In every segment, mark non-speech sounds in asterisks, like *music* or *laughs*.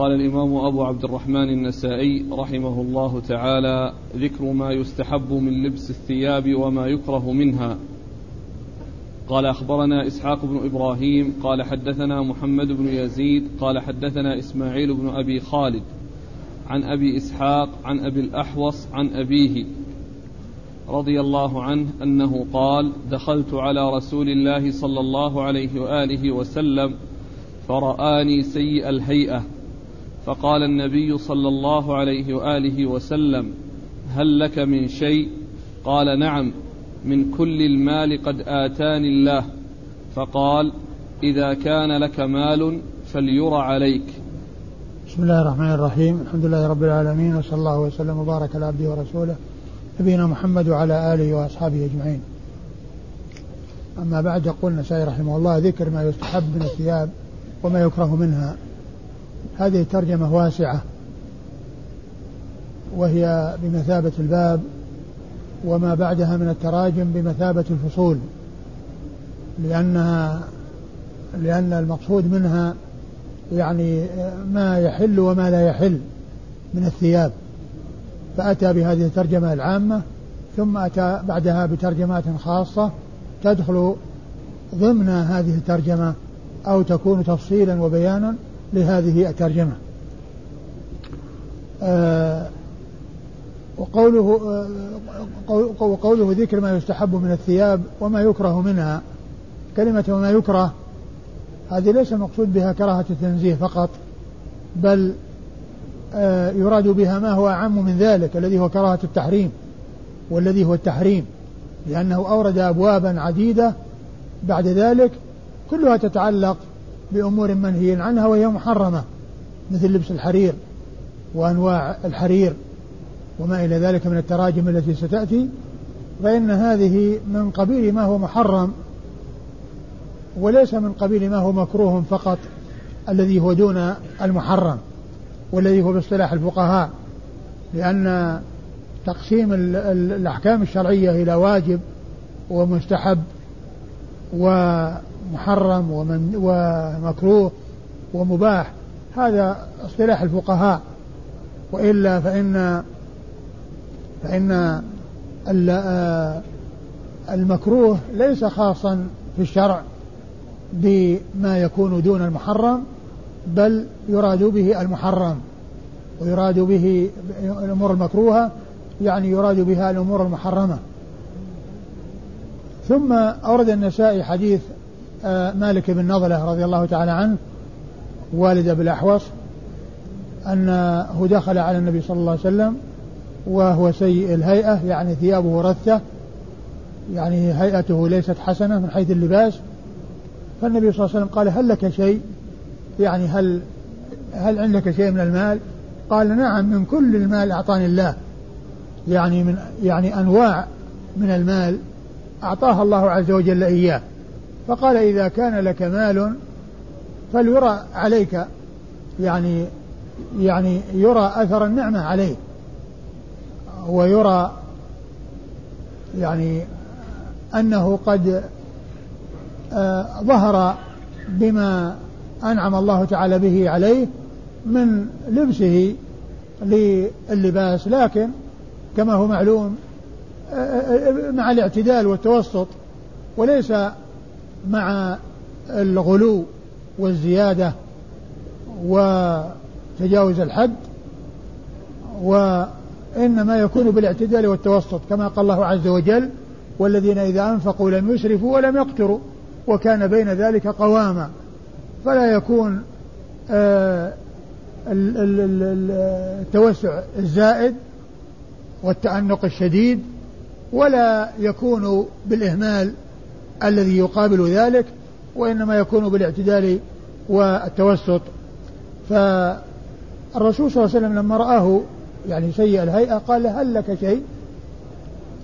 قال الإمام أبو عبد الرحمن النسائي رحمه الله تعالى ذكر ما يستحب من لبس الثياب وما يكره منها. قال أخبرنا إسحاق بن إبراهيم قال حدثنا محمد بن يزيد قال حدثنا إسماعيل بن أبي خالد عن أبي إسحاق عن أبي الأحوص عن أبيه رضي الله عنه أنه قال دخلت على رسول الله صلى الله عليه وآله وسلم فرآني سيء الهيئة. فقال النبي صلى الله عليه وآله وسلم هل لك من شيء؟ قال نعم من كل المال قد آتاني الله. فقال إذا كان لك مال فليرى عليك. بسم الله الرحمن الرحيم. الحمد لله رب العالمين وصلى الله وسلم وبارك على عبده ورسوله نبينا محمد وعلى آله وأصحابه أجمعين. أما بعد يقول النسائي رحمه الله ذكر ما يستحب من الثياب وما يكره منها. هذه ترجمة واسعة. وهي بمثابة الباب وما بعدها من التراجم بمثابة الفصول لأنها لأن المقصود منها يعني ما يحل وما لا يحل من الثياب. فأتى بهذه الترجمة العامة ثم أتى بعدها بترجمات خاصة تدخل ضمن هذه الترجمة أو تكون تفصيلا وبيانا لهذه الترجمة. آه وقوله آه وقوله ذكر ما يستحب من الثياب وما يكره منها. كلمة وما يكره هذه ليس المقصود بها كراهة التنزيه فقط بل آه يراد بها ما هو أعم من ذلك الذي هو كراهة التحريم والذي هو التحريم. لأنه أورد أبوابا عديدة. بعد ذلك كلها تتعلق بأمور منهي عنها وهي محرمة مثل لبس الحرير وأنواع الحرير وما إلى ذلك من التراجم التي ستأتي فإن هذه من قبيل ما هو محرم وليس من قبيل ما هو مكروه فقط الذي هو دون المحرم والذي هو باصطلاح الفقهاء لأن تقسيم الأحكام الشرعية إلى واجب ومستحب ومحرم ومن ومكروه ومباح. هذا اصطلاح الفقهاء. وإلا فإن فإن المكروه ليس خاصا في الشرع بما يكون دون المحرم بل يراد به المحرم. ويراد به الأمور المكروهة يعني يراد بها الأمور المحرمة. ثم أورد النسائي حديث مالك بن نضلة رضي الله تعالى عنه والد أبي الأحوص أنه دخل على النبي صلى الله عليه وسلم وهو سيء الهيئة يعني ثيابه رثة يعني هيئته ليست حسنة من حيث اللباس. فالنبي صلى الله عليه وسلم قال هل لك شيء؟ يعني هل هل عندك شيء من المال؟ قال نعم من كل المال أعطاني الله. يعني من يعني أنواع من المال أعطاها الله عز وجل إياه. فقال إذا كان لك مال فليرى عليك يعني يعني يرى أثر النعمة عليه ويرى يعني أنه قد آه ظهر بما أنعم الله تعالى به عليه من لبسه للباس لكن كما هو معلوم آه، آه، مع الاعتدال والتوسط وليس مع الغلو والزيادة وتجاوز الحد وإنما يكون بالاعتدال والتوسط كما قال الله عز وجل والذين إذا أنفقوا لم يسرفوا ولم يقتروا وكان بين ذلك قواما فلا يكون آه، التوسع الزائد والتأنق الشديد ولا يكون بالإهمال الذي يقابل ذلك وإنما يكون بالاعتدال والتوسط. فالرسول صلى الله عليه وسلم لما رآه يعني سيء الهيئة قال هل لك شيء؟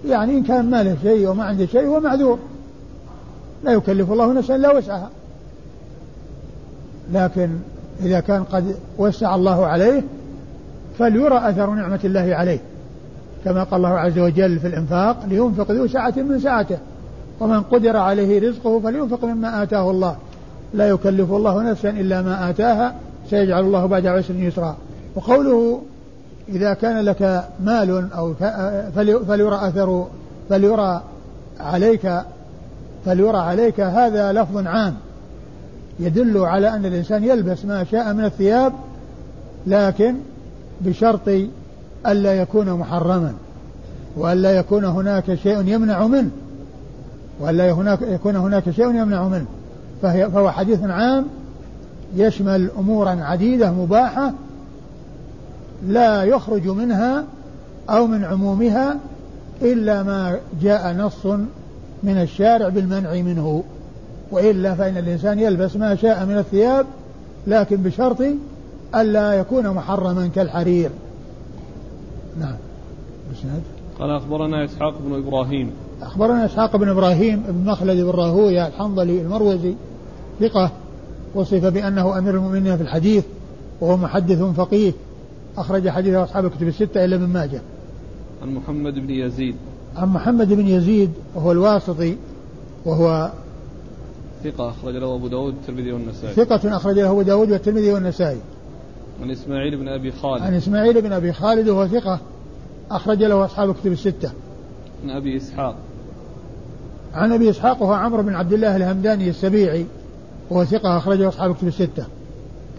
يعني إن كان ما له شيء وما عنده شيء هو معذور. لا يكلف الله نفسا إلا وسعها. لكن إذا كان قد وسع الله عليه فليرى أثر نعمة الله عليه. كما قال الله عز وجل في الإنفاق لينفق ذو سعة من سعته. ومن قدر عليه رزقه فلينفق مما آتاه الله. لا يكلف الله نفسا إلا ما آتاها سيجعل الله بعد عسر يسرا. وقوله إذا كان لك مال أو فليرى أثر فليرى عليك فليرى عليك هذا لفظ عام. يدل على أن الإنسان يلبس ما شاء من الثياب لكن بشرط ألا يكون محرما وألا يكون هناك شيء يمنع منه. وألا هناك يكون هناك شيء يمنع منه. فهي فهو حديث عام يشمل أمورا عديدة مباحة لا يخرج منها أو من عمومها إلا ما جاء نص من الشارع بالمنع منه. وإلا فإن الإنسان يلبس ما شاء من الثياب لكن بشرط ألا يكون محرما كالحرير. نعم. قال أخبرنا إسحاق بن إبراهيم. أخبرنا إسحاق بن إبراهيم بن مخلد بن راهوية الحنظلي المروزي ثقة وصف بأنه أمير المؤمنين في الحديث وهو محدث فقيه. أخرج حديثه أصحاب الكتب الستة إلا من ماجه. عن محمد بن يزيد. عن محمد بن يزيد وهو الواسطي وهو ثقة أخرج له أبو داود والترمذي والنسائي. ثقة أخرج له أبو داود والترمذي والنسائي. عن إسماعيل بن أبي خالد. عن إسماعيل بن أبي خالد وهو ثقة أخرج له أصحاب الكتب الستة. عن أبي إسحاق. عن أبي إسحاق وهو عمرو بن عبد الله الهمداني السبيعي وهو ثقة أخرجه أصحاب الكتب الستة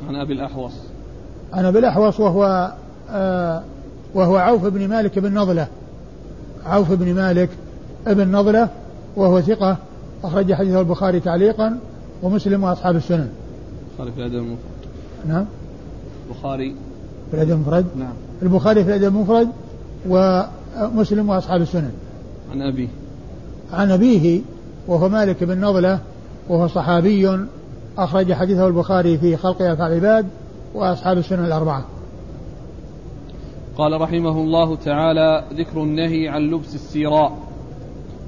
عن أبي الأحوص عن أبي الأحوص وهو آه وهو عوف بن مالك بن نضلة عوف بن مالك بن نضلة وهو ثقة أخرج حديثه البخاري تعليقا ومسلم وأصحاب السنن. البخاري في الأدب المفرد. نعم. البخاري في الأدب المفرد. نعم. البخاري في الأدب المفرد ومسلم وأصحاب السنن. عن أبيه. عن أبيه وهو مالك بن نضلة وهو صحابي أخرج حديثه البخاري في خلق أفعال العباد وأصحاب السنن الأربعة. قال رحمه الله تعالى ذكر النهي عن لبس السيراء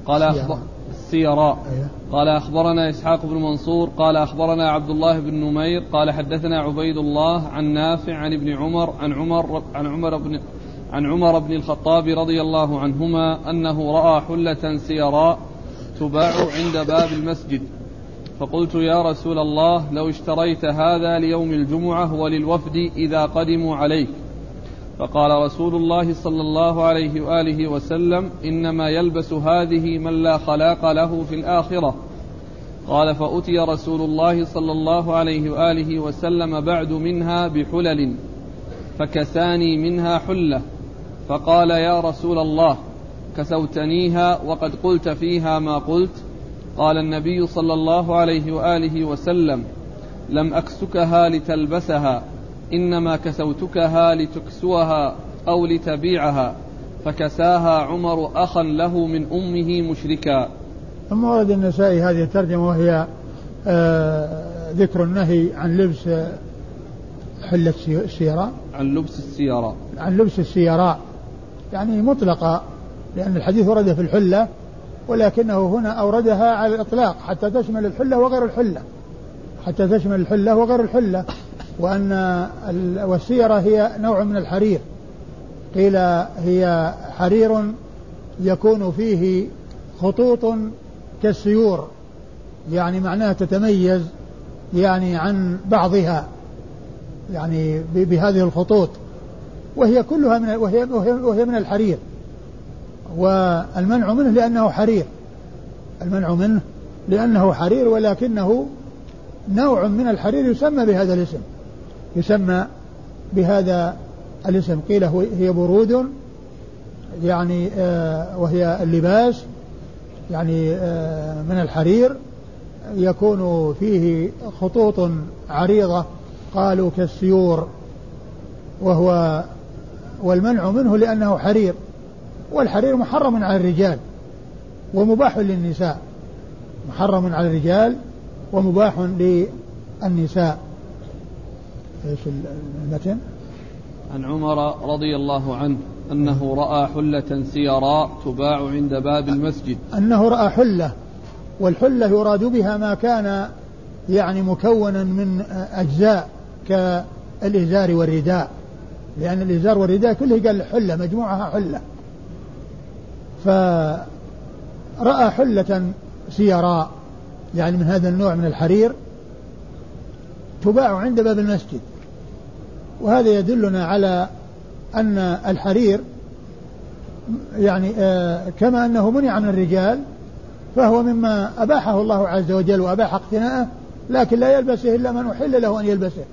قال أخبر السيراء أيوه. قال أخبرنا إسحاق بن منصور قال أخبرنا عبد الله بن نمير قال حدثنا عبيد الله عن نافع عن ابن عمر عن عمر عن عمر بن عن عمر بن الخطاب رضي الله عنهما أنه رأى حلة سيراء تباع عند باب المسجد. فقلت يا رسول الله لو اشتريت هذا ليوم الجمعة وللوفد إذا قدموا عليك. فقال رسول الله صلى الله عليه وآله وسلم إنما يلبس هذه من لا خلاق له في الآخرة. قال فأتي رسول الله صلى الله عليه وآله وسلم بعد منها بحلل فكساني منها حلة. فقال يا رسول الله كسوتنيها وقد قلت فيها ما قلت. قال النبي صلى الله عليه وآله وسلم لم أكسكها لتلبسها إنما كسوتكها لتكسوها أو لتبيعها فكساها عمر أخا له من أمه مشركا. ثم ورد النسائي هذه الترجمة وهي آه ذكر النهي عن لبس حلة السيراء عن لبس السيراء عن لبس السيراء يعني مطلقة لأن الحديث ورد في الحلة ولكنه هنا أوردها على الإطلاق حتى تشمل الحلة وغير الحلة. حتى تشمل الحلة وغير الحلة وأن والسيرة هي نوع من الحرير. قيل هي حرير يكون فيه خطوط كالسيور يعني معناها تتميز يعني عن بعضها يعني بهذه الخطوط. وهي كلها من وهي, وهي, من الحرير. والمنع منه لأنه حرير. المنع منه لأنه حرير ولكنه نوع من الحرير يسمى بهذا الاسم. يسمى بهذا الاسم. قيل هي برود يعني آه وهي اللباس يعني آه من الحرير. يكون فيه خطوط عريضة قالوا كالسيور وهو والمنع منه لأنه حرير والحرير محرم على الرجال ومباح للنساء. محرم على الرجال ومباح للنساء. إيش المتن؟ عن عمر رضي الله عنه أنه رأى حلة سيراء تباع عند باب المسجد. أنه رأى حلة والحلة يراد بها ما كان يعني مكونا من أجزاء كالإزار والرداء. لأن الإزار والرداء كله قال حلة مجموعها حلة. فرأى حلة سيراء يعني من هذا النوع من الحرير تباع عند باب المسجد. وهذا يدلنا على أن الحرير يعني آه، كما أنه منع من الرجال فهو مما أباحه الله عز وجل وأباح اقتناءه لكن لا يلبسه إلا من أحل له أن يلبسه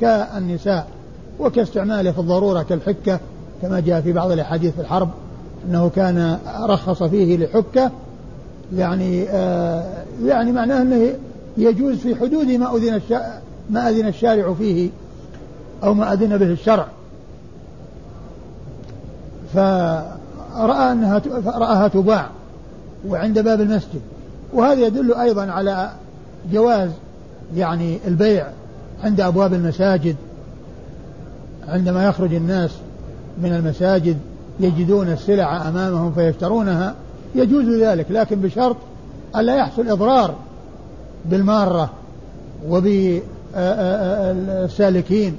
كالنساء. وكاستعماله في الضرورة كالحكة كما جاء في بعض الأحاديث في الحرب أنه كان رخص فيه لحكة يعني آه يعني معناه أنه يجوز في حدود ما أذن ما أذن الشارع فيه أو ما أذن به الشرع. فرأى أنها رآها تباع وعند باب المسجد. وهذا يدل أيضا على جواز يعني البيع عند أبواب المساجد عندما يخرج الناس من المساجد يجدون السلع أمامهم فيشترونها يجوز ذلك لكن بشرط ألا يحصل إضرار بالمارة وبالسالكين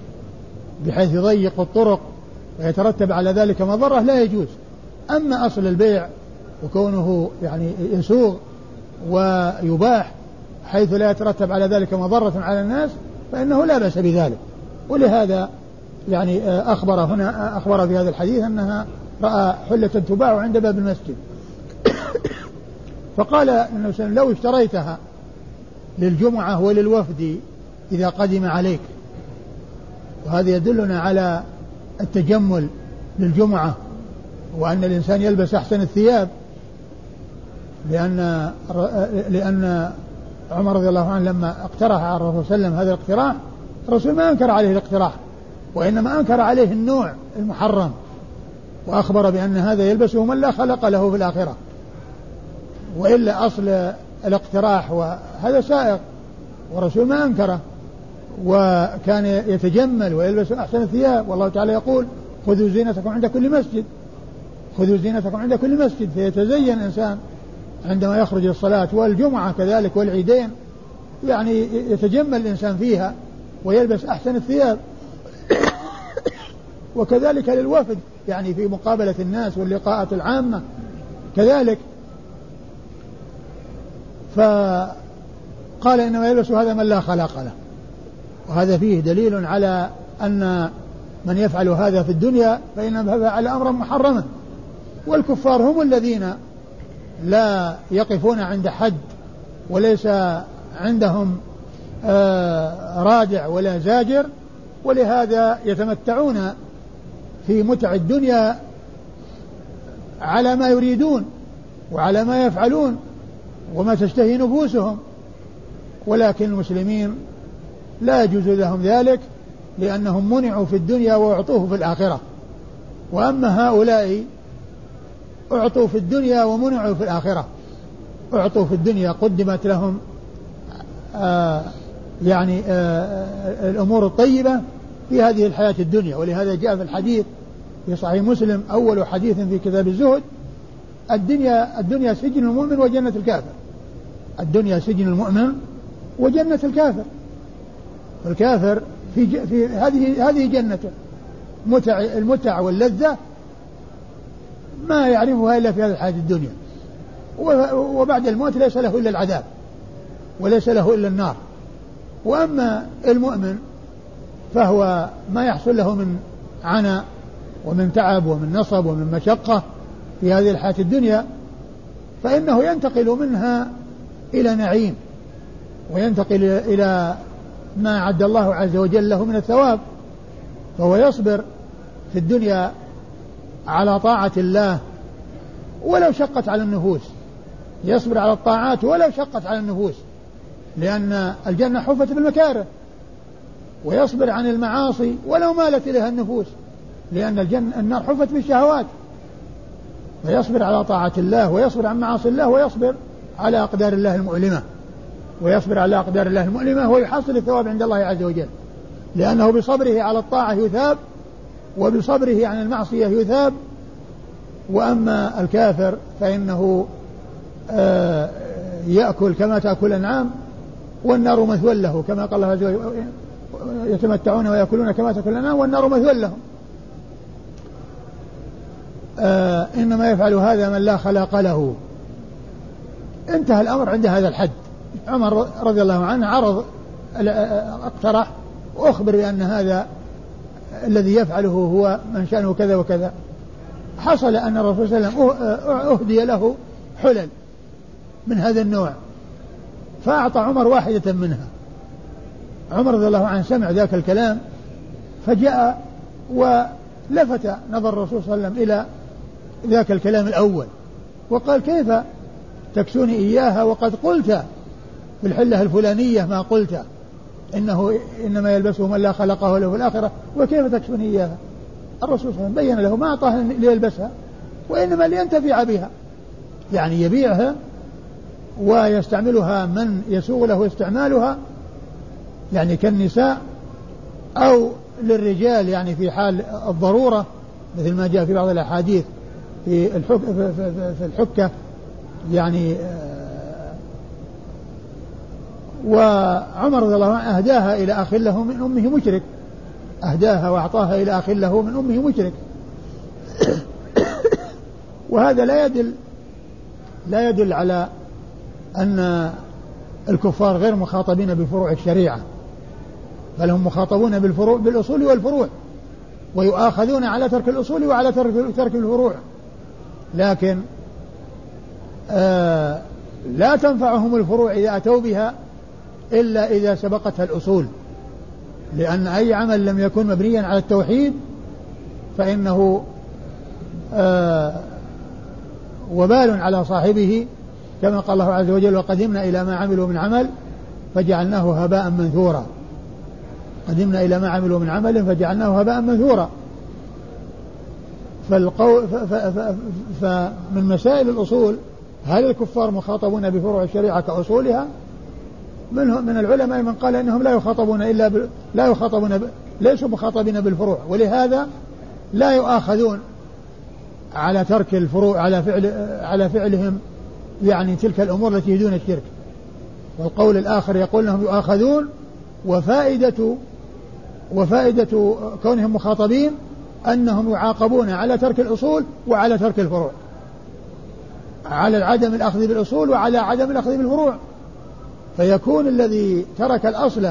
بحيث يضيق الطرق ويترتب على ذلك مضرة لا يجوز. أما أصل البيع وكونه يعني يسوغ ويباح حيث لا يترتب على ذلك مضرة على الناس فإنه لا بأس بذلك. ولهذا يعني أخبر هنا أخبر في هذا الحديث أنها رأى حلة تباع عند باب المسجد. فقال النبي صلى لو اشتريتها للجمعة وللوفد إذا قدم عليك. وهذا يدلنا على التجمل للجمعة وأن الإنسان يلبس أحسن الثياب. لأن لأن عمر رضي الله عنه لما اقترح على الرسول صلى الله عليه وسلم هذا الاقتراح الرسول ما أنكر عليه الاقتراح. وإنما أنكر عليه النوع المحرم وأخبر بأن هذا يلبسه من لا خلق له في الآخرة. وإلا أصل الاقتراح وهذا سائق والرسول ما أنكره وكان يتجمل ويلبس أحسن الثياب. والله تعالى يقول خذوا زينتكم عند كل مسجد خذوا زينتكم عند كل مسجد. فيتزين الإنسان عندما يخرج للصلاة والجمعة كذلك والعيدين يعني يتجمل الإنسان فيها ويلبس أحسن الثياب. وكذلك للوفد يعني في مقابلة الناس واللقاءات العامة. كذلك. فقال إنما يلبس هذا من لا خلاق له. وهذا فيه دليل على أن من يفعل هذا في الدنيا فإنما فعل أمرا محرما. والكفار هم الذين لا يقفون عند حد وليس عندهم آه، رادع ولا زاجر. ولهذا يتمتعون في متع الدنيا على ما يريدون وعلى ما يفعلون وما تشتهي نفوسهم. ولكن المسلمين لا يجوز لهم ذلك لأنهم منعوا في الدنيا وأعطوه في الآخرة. وأما هؤلاء أعطوا في الدنيا ومنعوا في الآخرة. أعطوا في الدنيا قدمت لهم آه يعني آه الأمور الطيبة في هذه الحياة الدنيا ولهذا جاء في الحديث في صحيح مسلم أول حديث في كتاب الزهد الدنيا الدنيا سجن المؤمن وجنة الكافر. الدنيا سجن المؤمن وجنة الكافر. الكافر في في هذه هذه جنته. متع المتع واللذة ما يعرفها إلا في هذه الحياة الدنيا. وبعد الموت ليس له إلا العذاب وليس له إلا النار. وأما المؤمن فهو ما يحصل له من عناء ومن تعب ومن نصب ومن مشقة في هذه الحياة الدنيا فإنه ينتقل منها إلى نعيم وينتقل إلى ما أعد الله عز وجل له من الثواب فهو يصبر في الدنيا على طاعة الله ولو شقت على النفوس يصبر على الطاعات ولو شقت على النفوس لأن الجنة حفت بالمكاره ويصبر عن المعاصي ولو مالت إليها النفوس لأن الجنة النار حفت بالشهوات. فيصبر على طاعة الله ويصبر عن معاصي الله ويصبر على أقدار الله المؤلمة. ويصبر على أقدار الله المؤلمة ويحصل الثواب عند الله عز وجل. لأنه بصبره على الطاعة يثاب وبصبره عن المعصية يثاب. وأما الكافر فإنه آه، يأكل كما تأكل الأنعام والنار مثوى له كما قال الله عز وجل يتمتعون ويأكلون كما تأكل الأنعام والنار مثوى لهم. آه إنما يفعل هذا من لا خلاق له. انتهى الأمر عند هذا الحد. عمر رضي الله عنه عرض اقترح وأخبر بأن هذا الذي يفعله هو من شأنه كذا وكذا. حصل أن الرسول صلى الله عليه وسلم أهدي له حلل من هذا النوع. فأعطى عمر واحدة منها. عمر رضي الله عنه سمع ذاك الكلام فجاء ولفت نظر الرسول صلى الله عليه وسلم إلى ذاك الكلام الأول وقال كيف تكسوني إياها؟ وقد قلت في الحلة الفلانية ما قلت إنه إنما يلبسه من لا خلقه له في الآخرة وكيف تكسوني إياها؟ الرسول صلى الله عليه وسلم بين له ما أعطاه ليلبسها وإنما لينتفع بها. يعني يبيعها ويستعملها من يسوغ له استعمالها يعني كالنساء أو للرجال يعني في حال الضرورة مثل ما جاء في بعض الأحاديث في الحك في الحكة يعني آه، وعمر رضي الله عنه أهداها إلى أخ له من أمه مشرك. أهداها وأعطاها إلى أخ له من أمه مشرك. *coughs* وهذا لا يدل لا يدل على أن الكفار غير مخاطبين بفروع الشريعة. بل هم مخاطبون بالفروع بالأصول والفروع. ويؤاخذون على ترك الأصول وعلى ترك ترك الفروع. لكن آه لا تنفعهم الفروع إذا أتوا بها إلا إذا سبقتها الأصول. لأن أي عمل لم يكن مبنيا على التوحيد فإنه آه وبال على صاحبه كما قال الله عز وجل وقدمنا إلى ما عملوا من عمل فجعلناه هباء منثورا. قدمنا إلى ما عملوا من عمل فجعلناه هباء منثورا. فالقول فمن مسائل الأصول هل الكفار مخاطبون بفروع الشريعة كأصولها؟ من من العلماء من قال إنهم لا يخاطبون إلا ب... لا يخاطبون ب... ليسوا مخاطبين بالفروع ولهذا لا يؤاخذون على ترك الفروع على فعل على فعلهم يعني تلك الأمور التي دون الشرك. والقول الآخر يقول إنهم يؤاخذون وفائدة وفائدة كونهم مخاطبين أنهم يعاقبون على ترك الأصول وعلى ترك الفروع. على عدم الأخذ بالأصول وعلى عدم الأخذ بالفروع. فيكون الذي ترك الأصل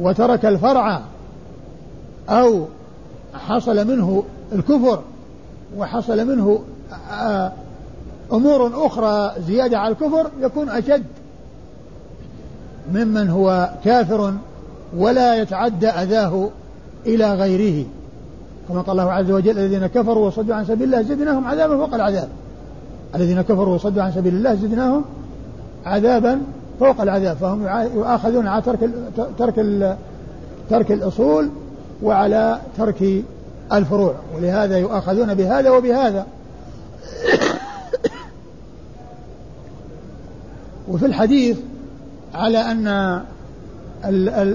وترك الفرع أو حصل منه الكفر وحصل منه آه، أمور أخرى زيادة على الكفر يكون أشد ممن هو كافر ولا يتعدى أذاه إلى غيره كما قال الله عز وجل الذين كفروا وصدوا عن سبيل الله زدناهم عذابا فوق العذاب. الذين كفروا وصدوا عن سبيل الله زدناهم عذابا فوق العذاب فهم يؤاخذون على ترك ترك ترك الأصول وعلى ترك الفروع ولهذا يؤاخذون بهذا وبهذا. وفي الحديث على أن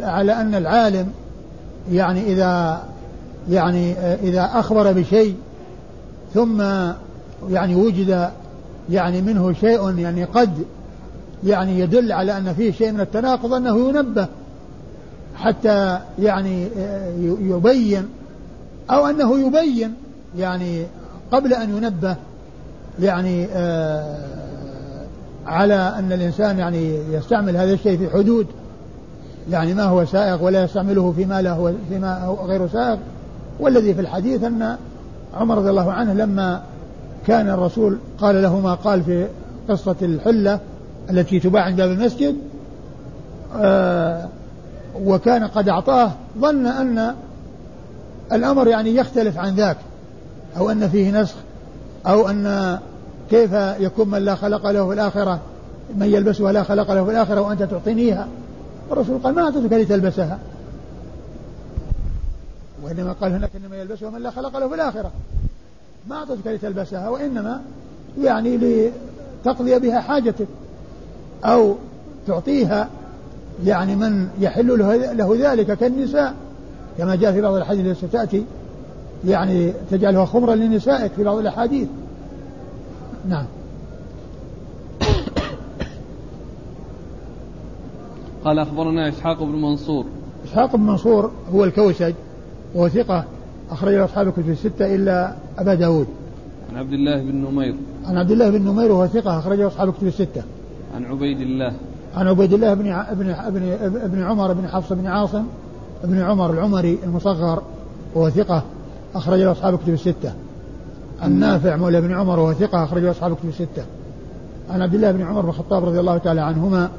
على أن العالم يعني إذا يعني إذا أخبر بشيء ثم يعني وجد يعني منه شيء يعني قد يعني يدل على أن فيه شيء من التناقض أنه ينبه حتى يعني يبين أو أنه يبين يعني قبل أن ينبه يعني آه، على أن الإنسان يعني يستعمل هذا الشيء في حدود يعني ما هو سائغ ولا يستعمله فيما لا هو فيما هو غير سائغ والذي في الحديث أن عمر رضي الله عنه لما كان الرسول قال له ما قال في قصة الحلة التي تباع عند باب المسجد آه وكان قد أعطاه ظن أن الأمر يعني يختلف عن ذاك أو أن فيه نسخ أو أن كيف يكون من لا خلق له في الآخرة من يلبسها لا خلق له في الآخرة وأنت تعطينيها. الرسول قال ما أعطيتك لتلبسها وإنما قال هناك إنما يلبسها من لا خلق له في الآخرة. ما أعطيتك لتلبسها وإنما يعني لتقضي بها حاجتك أو تعطيها يعني من يحل له ذلك كالنساء. كما جاء في بعض الأحاديث ستأتي يعني تجعلها خمرا لنسائك في بعض الأحاديث. نعم. قال أخبرنا إسحاق بن منصور. إسحاق بن منصور هو الكوسج وهو ثقة أخرج أصحاب الكتب الستة إلا أبا داود. عن عبد الله بن نمير. عن عبد الله بن نمير وهو ثقة أخرجه أصحاب الكتب الستة. عن عبيد الله. عن عبيد الله بن ابن ابن ابن عمر بن حفص بن عاصم بن عمر العمري المصغر وهو ثقة أخرج له أصحاب كتب الستة. النافع مولى بن عمر وهو ثقة أخرج له أصحاب كتب الستة. عن عبد الله بن عمر بن الخطاب رضي الله تعالى عنهما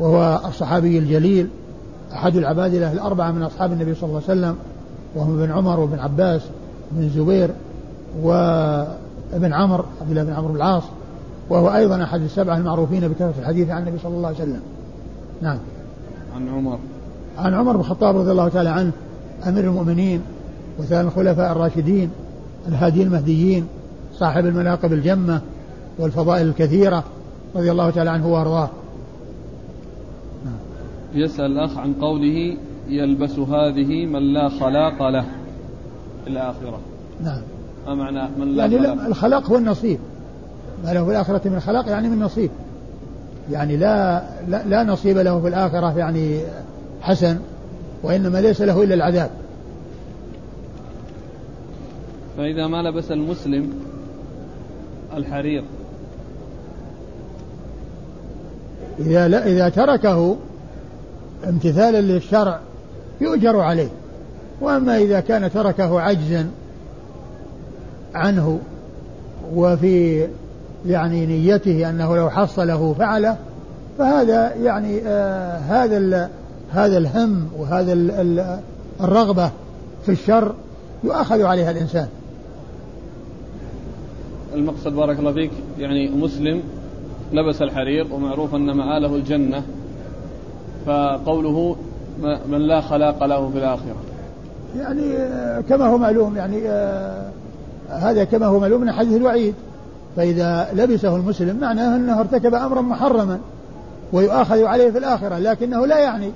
وهو الصحابي الجليل أحد العبادلة الأربعة من أصحاب النبي صلى الله عليه وسلم وهم ابن عمر وابن عباس بن الزبير وابن عمر عبد الله بن عمرو بن العاص وهو أيضا أحد السبعة المعروفين بكثرة الحديث عن النبي صلى الله عليه وسلم. نعم. عن عمر. عن عمر بن الخطاب رضي الله تعالى عنه أمير المؤمنين وثاني الخلفاء الراشدين الهادي المهديين صاحب المناقب الجمة والفضائل الكثيرة رضي الله تعالى عنه وأرضاه. يسأل الأخ عن قوله يلبس هذه من لا خلاق له. في الآخرة نعم. ما معنى من لا يعني خلاق؟ الخلاق هو النصيب. ما له في الآخرة من خلاق يعني من نصيب. يعني لا, لا, لا نصيب له في الآخرة يعني حسن وإنما ليس له إلا العذاب. فإذا ما لبس المسلم الحرير. إذا لا إذا تركه امتثالا للشرع يؤجر عليه. وأما إذا كان تركه عجزا عنه وفي يعني نيته أنه لو حصله فعله فهذا يعني آه هذا هذا الهم وهذا الرغبة في الشر يؤخذ عليها الإنسان. المقصد بارك الله فيك يعني مسلم لبس الحرير ومعروف أن مآله الجنة. فقوله من لا خلاق له في الآخرة. يعني آه، كما هو معلوم يعني آه هذا كما هو معلوم من حديث الوعيد. فإذا لبسه المسلم معناه أنه ارتكب أمرا محرما ويؤاخذ عليه في الآخرة لكنه لا يعني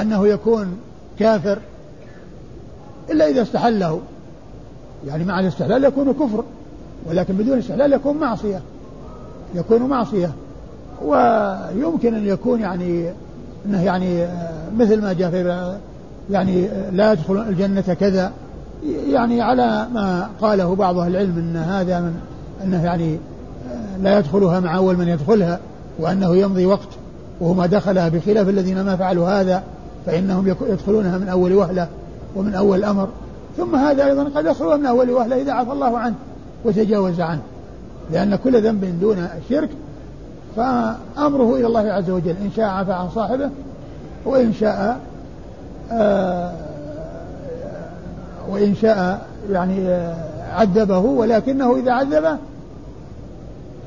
أنه يكون كافر إلا إذا استحله. يعني مع الاستحلال يكون كفر ولكن بدون استحلال يكون معصية يكون معصية. ويمكن أن يكون يعني أنه يعني مثل ما جاء في يعني لا يدخل الجنة كذا. يعني على ما قاله بعض أهل العلم أن هذا من أنه يعني لا يدخلها مع أول من يدخلها وأنه يمضي وقت وهما دخلها بخلاف الذين ما فعلوا هذا فإنهم يدخلونها من أول وهلة ومن أول الأمر ثم هذا أيضا قد يدخلها من أول وهلة إذا عفى الله عنه وتجاوز عنه لأن كل ذنب دون الشرك فأمره إلى الله عز وجل إن شاء عفى عن صاحبه وإن شاء آه وإن شاء يعني آه عذبه ولكنه إذا عذبه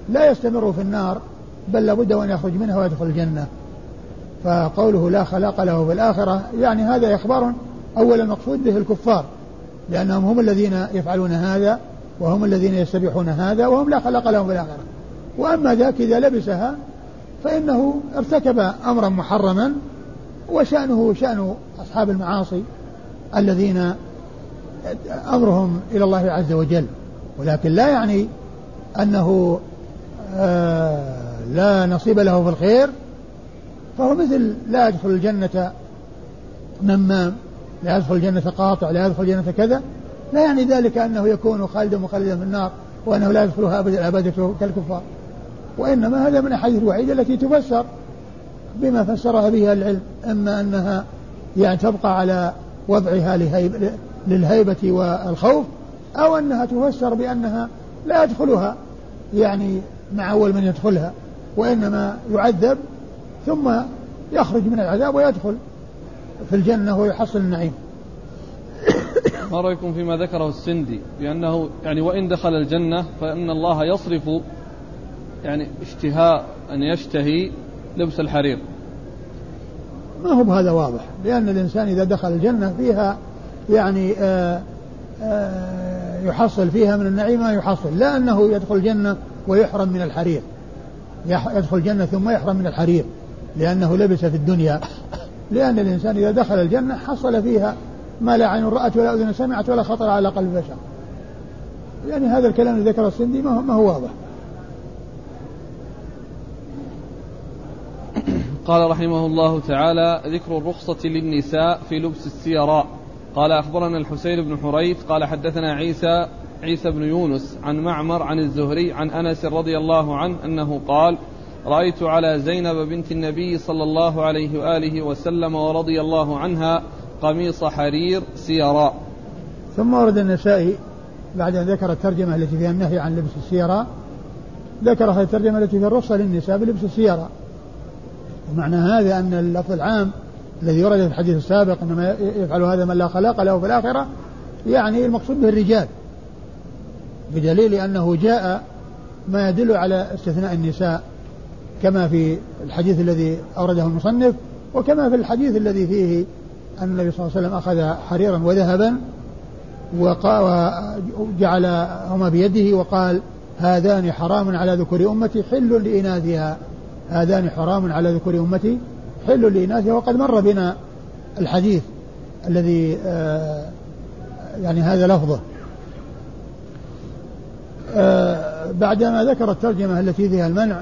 لا يستمر في النار بل لابد أن يخرج منها ويدخل الجنة. فقوله لا خلاق له في الآخرة يعني هذا إخبار أول المقصود به الكفار لأنهم هم الذين يفعلون هذا وهم الذين يستبيحون هذا وهم لا خلق لهم في الآخرة. وأما ذاك إذا لبسها فإنه ارتكب أمرا محرما وشأنه شأن أصحاب المعاصي الذين أمرهم إلى الله عز وجل. ولكن لا يعني أنه آه لا نصيب له في الخير. فهو مثل لا يدخل الجنة نمام لا يدخل الجنة قاطع لا يدخل الجنة كذا. لا يعني ذلك أنه يكون خالدا مخلدا في النار وأنه لا يدخلها أبدا الأبد كالكفار. وإنما هذا من الأحاديث الوعيدة التي تفسر بما فسرها به العلم إما أنها يعني تبقى على وضعها لهيب للهيبة والخوف أو أنها تفسر بأنها لا يدخلها يعني مع أول من يدخلها وإنما يعذب ثم يخرج من العذاب ويدخل في الجنة ويحصل النعيم. ما رأيكم فيما ذكره السندي؟ بأنه يعني وإن دخل الجنة فإن الله يصرف يعني اشتهاء أن يشتهي لبس الحرير. ما هو بهذا واضح؟ لأن الإنسان إذا دخل الجنة فيها يعني آآ آآ يحصل فيها من النعيم ما يحصل لا أنه يدخل الجنة ويحرم من الحرير. يدخل الجنة ثم يحرم من الحرير لأنه لبس في الدنيا. *laughs* لأن الإنسان إذا دخل الجنة حصل فيها ما لا عين رأت ولا أذن سمعت ولا خطر على قلب بشر يعني هذا الكلام الذي ذكره السندي ما هو واضح. قال رحمه الله تعالى ذكر الرخصة للنساء في لبس السيراء. قال أخبرنا الحسين بن حريث قال حدثنا عيسى عيسى بن يونس عن معمر عن الزهري عن أنس رضي الله عنه أنه قال رأيت على زينب بنت النبي صلى الله عليه وآله وسلم ورضي الله عنها قميص حرير سيراء. ثم ورد النسائي بعد أن ذكر الترجمة التي فيها النهي عن لبس السيارة ذكر هذه الترجمة التي فيها الرخصة للنساء بلبس السيارة ومعنى هذا أن اللفظ العام الذي ورد في الحديث السابق إنما يفعل هذا من لا خلاق له في الآخرة يعني المقصود به الرجال. بدليل أنه جاء ما يدل على استثناء النساء كما في الحديث الذي أورده المصنف وكما في الحديث الذي فيه أن النبي صلى الله عليه وسلم أخذ حريرا وذهبا وجعلهما بيده وقال هذان حرام على ذكور أمتي حل لإناثها. هذان حرام على ذكور أمتي حل لإناثها وقد مر بنا الحديث الذي آه يعني هذا لفظه. آه بعدما ذكر الترجمة التي فيها المنع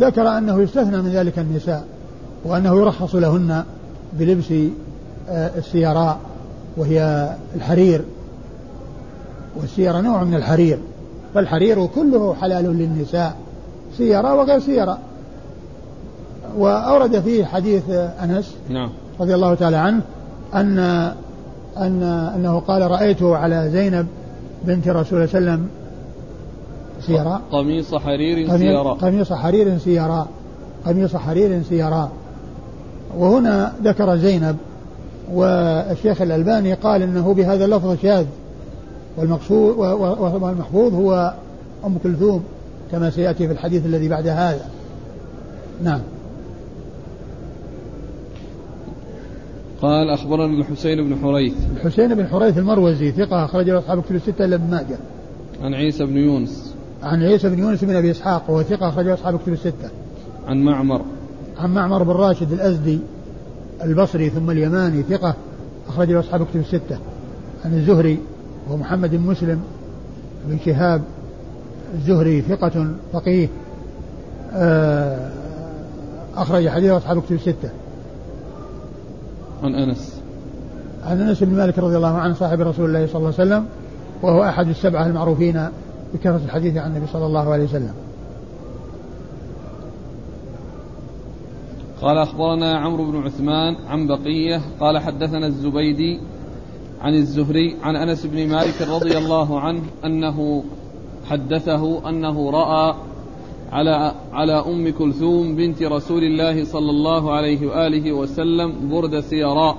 ذكر أنه يستثنى من ذلك النساء وأنه يرخص لهن بلبس آه السيراء وهي الحرير. والسيارة نوع من الحرير فالحرير كله حلال للنساء سيارة وغير سيارة. وأورد فيه حديث أنس نعم. رضي الله تعالى عنه أن أن أنه قال رأيته على زينب بنت رسول الله صلى الله عليه وسلم سيراء قميص حرير سيراء قميص حرير سيراء قميص حرير سيراء وهنا ذكر زينب والشيخ الألباني قال إنه بهذا اللفظ شاذ. والمقصود والمحفوظ هو أم كلثوم كما سيأتي في الحديث الذي بعد هذا. نعم. قال أخبرنا الحسين بن حريث. الحسين بن حريث المروزي ثقة أخرج له أصحاب كتب الستة إلا ابن ماجه. عن عيسى بن يونس. عن عيسى بن يونس بن أبي إسحاق وهو ثقة أخرج له أصحاب كتب الستة. عن معمر. عن معمر بن راشد الأزدي البصري ثم اليماني ثقة أخرج له أصحاب كتب الستة. عن الزهري وهو محمد بن مسلم بن شهاب الزهري ثقة فقيه آه، أخرج حديثه أصحاب كتب الستة. عن أنس. عن أنس بن مالك رضي الله عنه صاحب رسول الله صلى الله عليه وسلم وهو أحد السبعة المعروفين بكثرة الحديث عن النبي صلى الله عليه وسلم. قال أخبرنا عمرو بن عثمان عن بقية قال حدثنا الزبيدي عن الزهري عن أنس بن مالك رضي الله عنه أنه حدثه أنه رأى على على أم كلثوم بنت رسول الله صلى الله عليه وآله وسلم برد سيراء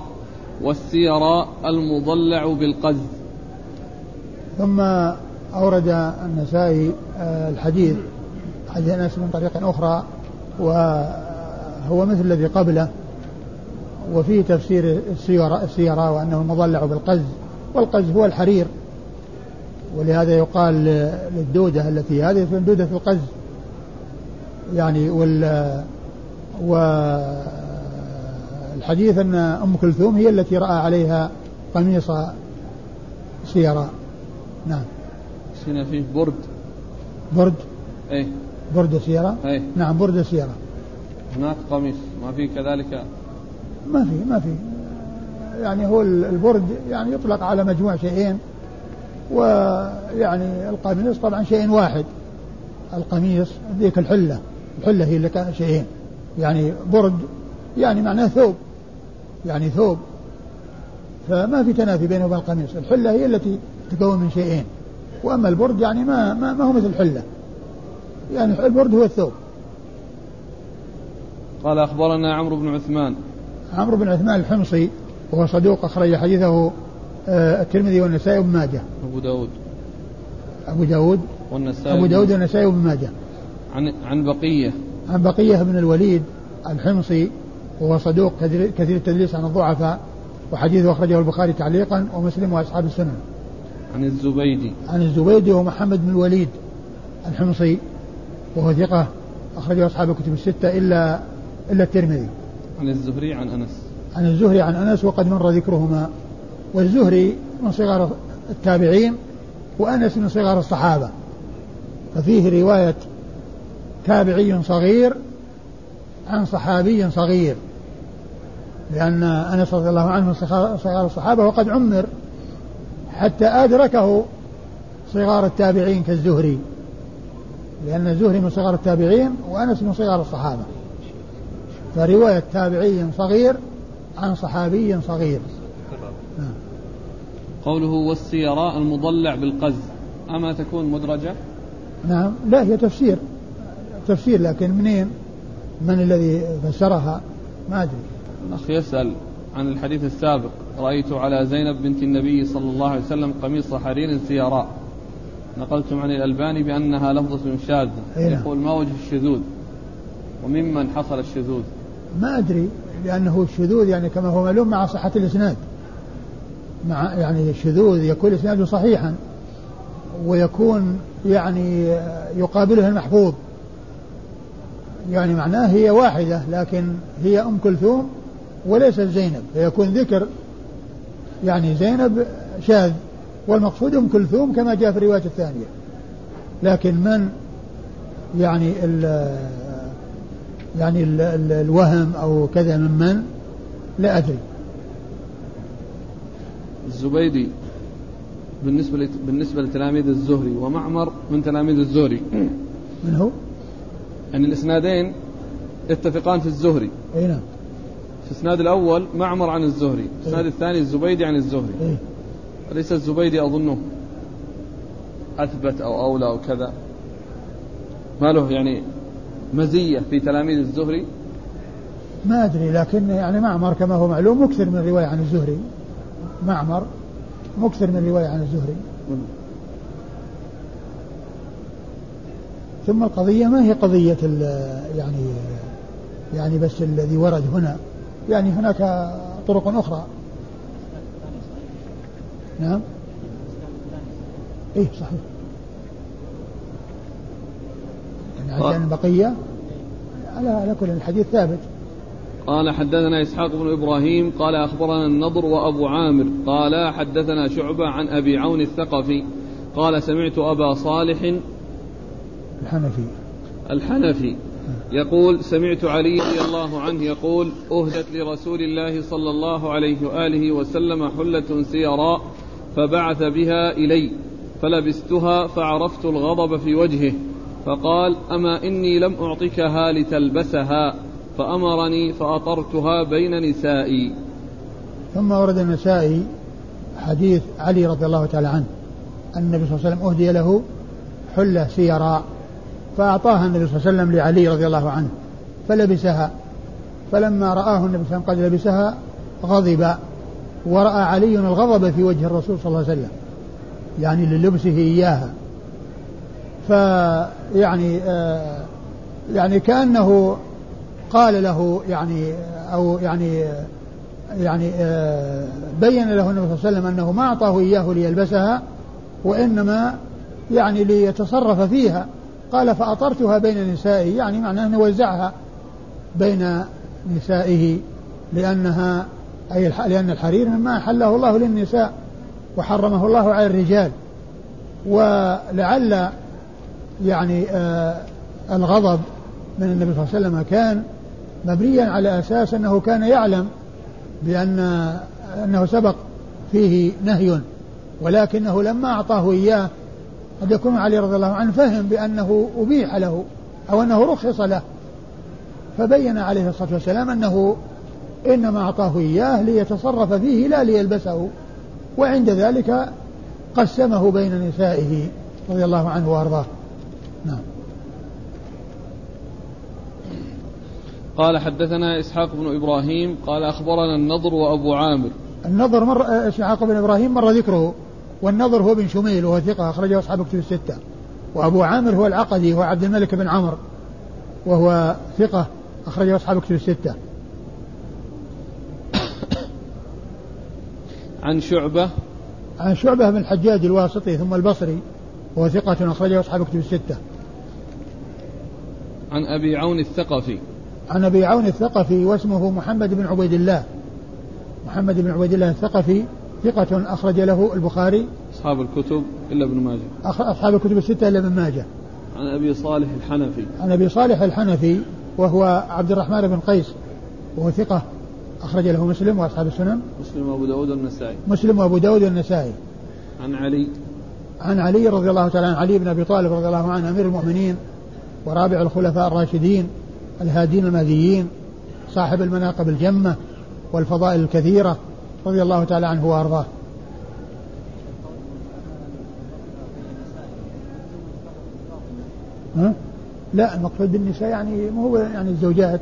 والسيراء المضلع بالقز. ثم أورد النسائي آه، الحديث حديث أنس من طريق أخرى وهو مثل الذي قبله وفيه تفسير السيارة, السيارة وأنه المضلع بالقز والقز هو الحرير ولهذا يقال للدودة التي هذه دودة القز يعني وال والحديث أن أم كلثوم هي التي رأى عليها قميص سيارة. نعم. هنا فيه برد. برد؟ إيه. برد سيارة؟ إيه. نعم برد سيارة. هناك قميص. ما في كذلك؟ ما في ما في يعني هو البرد يعني يطلق على مجموع شيئين ويعني القميص طبعا شيء واحد. القميص ذيك الحلة. الحلة هي كان شيئين. يعني برد يعني معناه ثوب. يعني ثوب. فما في تنافي بينه وبين القميص. الحلة هي التي تكون من شيئين. وأما البرد يعني ما, ما, ما هو مثل الحلة. يعني البرد هو الثوب. قال أخبرنا عمرو بن عثمان. عمرو بن عثمان الحمصي وهو صدوق أخرج حديثه آه، الترمذي والنسائي وابن ماجه. أبو داود. أبو داود؟ والنسائي. أبو داود والنسائي وابن ماجه. عن عن بقية. عن بقية بن الوليد الحمصي وهو صدوق كثير التدليس عن الضعفاء وحديثه أخرجه البخاري تعليقا ومسلم وأصحاب السنن عن الزبيدي. عن الزبيدي ومحمد بن الوليد الحمصي وهو ثقة أخرجه أصحاب الكتب الستة إلا إلا الترمذي. عن الزهري عن أنس. عن الزهري عن أنس وقد مر ذكرهما. والزهري من صغار التابعين وأنس من صغار الصحابة. ففيه رواية تابعي صغير عن صحابي صغير. لأن أنس رضي الله عنه صغار الصحابة وقد عمر حتى أدركه صغار التابعين كالزهري. لأن الزهري من صغار التابعين وأنس من صغار الصحابة. فرواية تابعي صغير عن صحابي صغير. قوله والسيراء المضلع بالقز أما تكون مدرجة؟ نعم لا هي تفسير. تفسير لكن منين؟ من الذي فسرها؟ ما أدري. الأخ يسأل عن الحديث السابق رأيت على زينب بنت النبي صلى الله عليه وسلم قميص حرير سيراء. نقلتم عن الألباني بأنها لفظة شاذة. نعم. يقول ما وجه الشذوذ؟ وممن حصل الشذوذ؟ ما أدري لأنه الشذوذ يعني كما هو معلوم مع صحة الإسناد. مع يعني الشذوذ يكون إسناده صحيحا ويكون يعني يقابله المحفوظ. يعني معناه هي واحدة لكن هي أم كلثوم وليست زينب. فيكون ذكر يعني زينب شاذ والمقصود أم كلثوم كما جاء في الرواية الثانية. لكن من يعني ال يعني ال ال الوهم أو كذا من من؟ لا أدري. الزبيدي بالنسبة بالنسبة لتلاميذ الزهري ومعمر من تلاميذ الزهري. من هو؟ يعني الإسنادين يتفقان في الزهري. أي نعم. في الإسناد الأول معمر عن الزهري، في الإسناد؟ الثاني الزبيدي عن الزهري. إيه؟ أليس الزبيدي أظنه أثبت أو أولى أو كذا؟ ما له يعني مزية في تلاميذ الزهري؟ ما أدري لكن يعني معمر كما هو معلوم مكثر من الرواية عن الزهري. معمر مكثر من الرواية عن الزهري. ثم القضية ما هي قضية يعني يعني بس الذي ورد هنا؟ يعني هناك طرق أخرى. نعم. إيه صحيح. يعني عندنا بقية؟ على على كل الحديث ثابت. قال حدثنا إسحاق بن إبراهيم قال أخبرنا النضر وأبو عامر قال حدثنا شعبة عن أبي عون الثقفي قال سمعت أبا صالح الحنفي. الحنفي. يقول سمعت علي رضي الله عنه يقول أهدت لرسول الله صلى الله عليه وآله وسلم حلة سيراء فبعث بها إلي فلبستها فعرفت الغضب في وجهه فقال أما إني لم أعطكها لتلبسها فأمرني فأطرتها بين نسائي. ثم ورد النسائي حديث علي رضي الله تعالى عنه أن النبي صلى الله عليه وسلم أهدي له حلة سيراء. فأعطاها النبي صلى الله عليه وسلم لعلي رضي الله عنه فلبسها. فلما رآه النبي صلى الله عليه وسلم قد لبسها غضب ورأى علي الغضب في وجه الرسول صلى الله عليه وسلم يعني للبسه إياها. فيعني آه يعني كأنه قال له يعني أو يعني يعني آه بين له النبي صلى الله عليه وسلم أنه ما أعطاه إياه ليلبسها وإنما يعني ليتصرف فيها. قال فأطرتها بين نسائي يعني معناه أنه وزعها بين نسائه لأنها أي لأن الحرير مما أحله الله للنساء وحرمه الله على الرجال. ولعل يعني آه الغضب من النبي صلى الله عليه وسلم كان مبنيا على أساس أنه كان يعلم بأن أنه سبق فيه نهي ولكنه لما أعطاه إياه قد يكون علي رضي الله عنه فهم بأنه أبيح له أو أنه رخص له. فبين عليه الصلاة والسلام أنه إنما أعطاه إياه ليتصرف فيه لا ليلبسه. وعند ذلك قسمه بين نسائه رضي الله عنه وأرضاه. نعم. قال حدثنا إسحاق بن إبراهيم قال أخبرنا النضر وأبو عامر. النضر مر إسحاق بن إبراهيم مر ذكره. والنضر هو بن شميل وهو ثقة أخرجه أصحاب كتب الستة. وأبو عامر هو العقدي هو عبد الملك بن عمرو وهو ثقة أخرجه أصحاب كتب الستة. عن شعبة. عن شعبة بن الحجاج الواسطي ثم البصري وهو ثقة أخرجه أصحاب كتب الستة. عن أبي عون الثقفي. عن أبي عون الثقفي واسمه محمد بن عبيد الله. محمد بن عبيد الله الثقفي ثقة أخرج له البخاري. أصحاب الكتب إلا ابن ماجه. أصحاب الكتب الستة إلا ابن ماجه. عن أبي صالح الحنفي. عن أبي صالح الحنفي وهو عبد الرحمن بن قيس وهو ثقة أخرج له مسلم وأصحاب السنن. مسلم وأبو داود والنسائي. مسلم وأبو داود والنسائي. عن علي. عن علي رضي الله تعالى عن علي بن أبي طالب رضي الله عنه أمير المؤمنين ورابع الخلفاء الراشدين الهادين المهديين صاحب المناقب الجمة والفضائل الكثيرة رضي الله تعالى عنه وأرضاه. ها؟ لا المقصود بالنساء يعني مو هو يعني الزوجات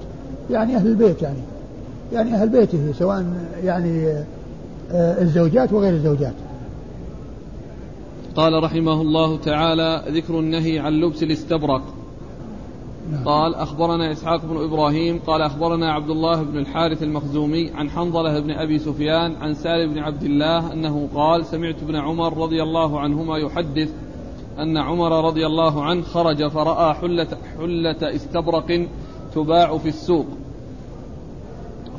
يعني أهل البيت يعني يعني أهل بيته سواء يعني آه، الزوجات وغير الزوجات قال رحمه الله تعالى ذكر النهي عن لبس الاستبرق نعم. قال أخبرنا إسحاق بن إبراهيم قال أخبرنا عبد الله بن الحارث المخزومي عن حنظلة بن أبي سفيان عن سالم بن عبد الله أنه قال سمعت ابن عمر رضي الله عنهما يحدث أن عمر رضي الله عنه خرج فرأى حلة, حلة استبرق تباع في السوق.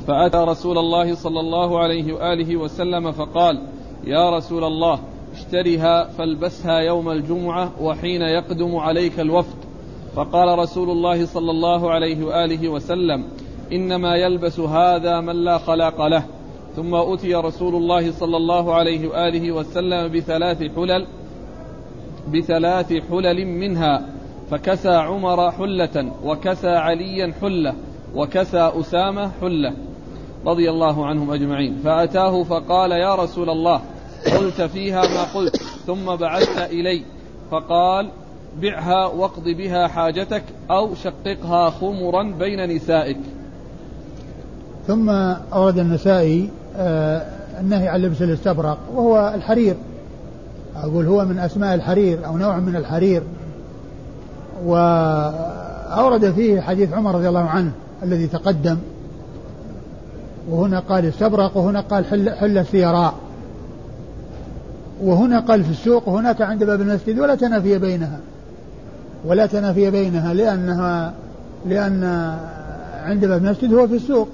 فأتى رسول الله صلى الله عليه وآله وسلم فقال يا رسول الله اشترها فالبسها يوم الجمعة وحين يقدم عليك الوفد. فقال رسول الله صلى الله عليه وآله وسلم إنما يلبس هذا من لا خلاق له. ثم أتي رسول الله صلى الله عليه وآله وسلم بثلاث حلل بثلاث حلل منها فكسى عمر حلة وكسى عليا حلة وكسى أسامة حلة رضي الله عنهم أجمعين. فأتاه فقال يا رسول الله قلت فيها ما قلت ثم بعثت إلي. فقال بعها واقض بها حاجتك أو شققها خمرا بين نسائك. ثم أورد النسائي آه النهي عن لبس الاستبرق وهو الحرير. أقول هو من أسماء الحرير أو نوع من الحرير. وأورد فيه حديث عمر رضي الله عنه الذي تقدم. وهنا قال استبرق وهنا قال حل, حل الثيراء وهنا قال في السوق وهناك عند باب المسجد ولا تنافي بينها. ولا تنافي بينها لأنها لأن عند باب المسجد هو في السوق.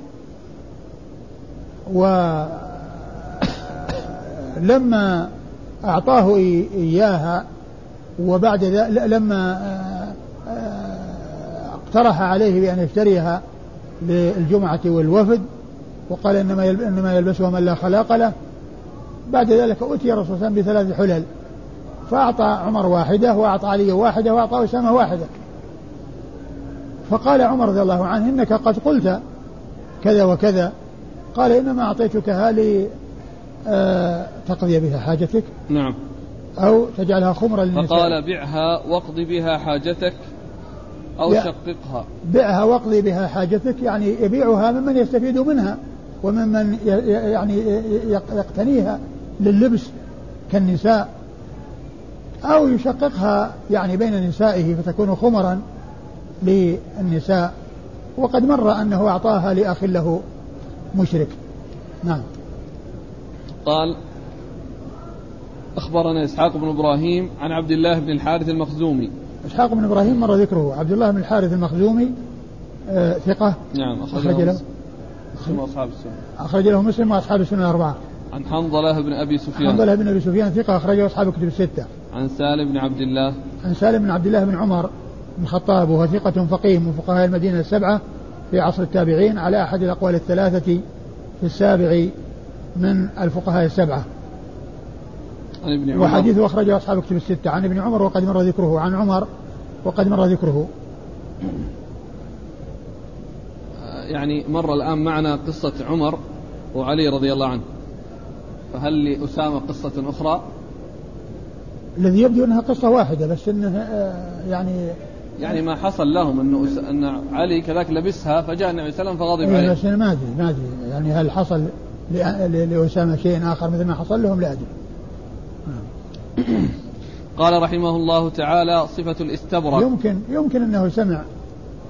ولما *coughs* أعطاه إياها وبعد ذلك لما اقترح عليه بأن يشتريها للجمعة والوفد وقال إنما إنما يلبسها من لا خلاق له. بعد ذلك أتي الرسول صلى الله عليه وسلم بثلاث حلل فأعطى عمر واحدة وأعطى علي واحدة وأعطى أسامة واحدة. فقال عمر رضي الله عنه إنك قد قلت كذا وكذا. قال إنما أعطيتكها آه تقضي بها حاجتك؟ نعم. أو تجعلها خمرا للنساء؟ فقال بعها واقض بها حاجتك أو شققها. بعها واقضي بها حاجتك يعني يبيعها ممن يستفيد منها وممن يعني يقتنيها لللبس كالنساء. أو يشققها يعني بين نسائه فتكون خمرا للنساء. وقد مر أنه أعطاها لأخ له مشرك. نعم. قال أخبرنا إسحاق بن إبراهيم عن عبد الله بن الحارث المخزومي. إسحاق بن إبراهيم مر ذكره. عبد الله بن الحارث المخزومي آه ثقة. نعم أخرج, أخرج له مسلم وأصحاب السنة. أخرج له مسلم وأصحاب السنة الأربعة. عن حنظلة بن أبي سفيان. حنظلة بن أبي سفيان ثقة أخرجه أصحاب الكتب الستة. عن سالم بن عبد الله. عن سالم بن عبد الله بن عمر بن الخطاب وهو ثقة فقيه من فقهاء المدينة السبعة في عصر التابعين على أحد الأقوال الثلاثة في السابع من الفقهاء السبعة. عن ابن عمر. وحديثه أخرجه أصحاب الكتب الستة. عن ابن عمر وقد مر ذكره. عن عمر وقد مر ذكره. يعني مر الآن معنا قصة عمر وعلي رضي الله عنه. فهل لأسامة قصة أخرى؟ الذي يبدو أنها قصة واحدة بس أنه آه، يعني يعني ما حصل لهم انه أس... أن علي كذاك لبسها فجاء النبي صلى الله عليه وسلم فغضب إيه، عليه. بس ما أدري ما أدري يعني هل حصل لأسامة شيء آخر مثل ما حصل لهم لا أدري. *coughs* قال رحمه الله تعالى صفة الاستبرق. يمكن يمكن أنه سمع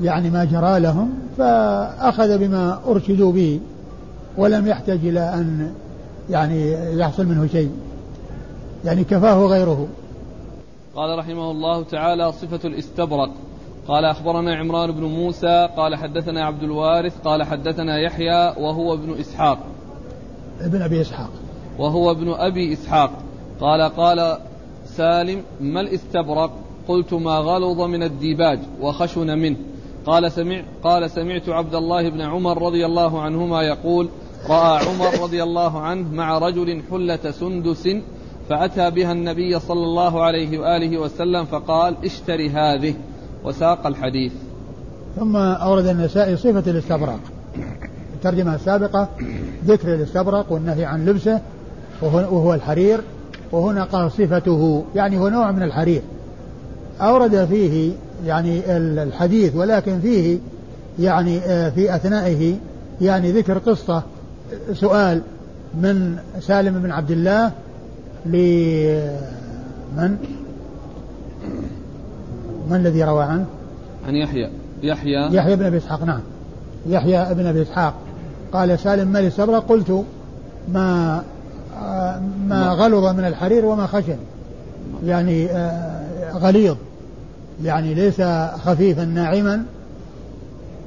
يعني ما جرى لهم فأخذ بما أرشدوا به ولم يحتج إلى أن يعني يحصل منه شيء. يعني كفاه غيره. قال رحمه الله تعالى صفة الاستبرق. قال أخبرنا عمران بن موسى قال حدثنا عبد الوارث قال حدثنا يحيى وهو ابن إسحاق. ابن أبي إسحاق. وهو ابن أبي إسحاق. قال قال سالم ما الاستبرق؟ قلت ما غلظ من الديباج وخشن منه. قال سمع قال سمعت عبد الله بن عمر رضي الله عنهما يقول رأى عمر رضي الله عنه مع رجل حلة سندس فأتى بها النبي صلى الله عليه وآله وسلم فقال اشتري هذه وساق الحديث. ثم أورد النسائي صفة الاستبرق الترجمة السابقة ذكر الاستبرق والنهي عن لبسه وهو الحرير وهنا قال صفته يعني هو نوع من الحرير. أورد فيه يعني الحديث ولكن فيه يعني آه، في أثنائه يعني ذكر قصة سؤال من سالم بن عبد الله لمن من الذي روى عنه؟ عن يحيى. يحيى. يحيى بن أبي إسحاق نعم. يحيى بن أبي إسحاق. قال سالم مالي السبرة قلت ما ما غلظ من الحرير وما خشن. يعني آه، غليظ. يعني ليس خفيفا ناعما.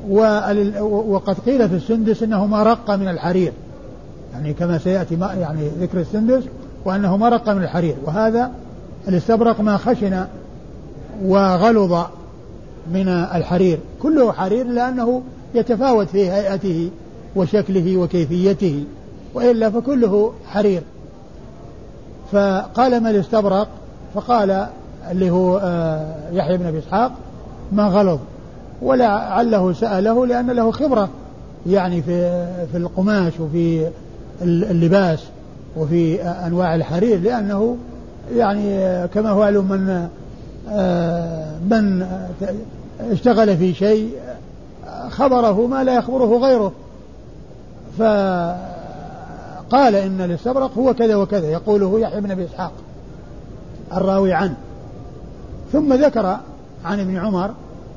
وقد قيل في السندس إنه ما رق من الحرير. يعني كما سيأتي يعني ذكر السندس وأنه ما رق من الحرير. وهذا الاستبرق ما خشن وغلظ من الحرير. كله حرير لأنه يتفاوت في هيئته. وشكله وكيفيته وإلا فكله حرير. فقال ما الاستبرق فقال اللي هو آه، يحيى بن أبي إسحاق ما غلظ. ولعله سأله لأن له خبرة يعني في في القماش وفي اللباس وفي أنواع الحرير لأنه يعني كما هو معلوم من آه، من اشتغل في شيء خبره ما لا يخبره غيره. فقال إن الاستبرق هو كذا وكذا يقوله يحيى بن أبي إسحاق الراوي عنه. ثم ذكر عن ابن عمر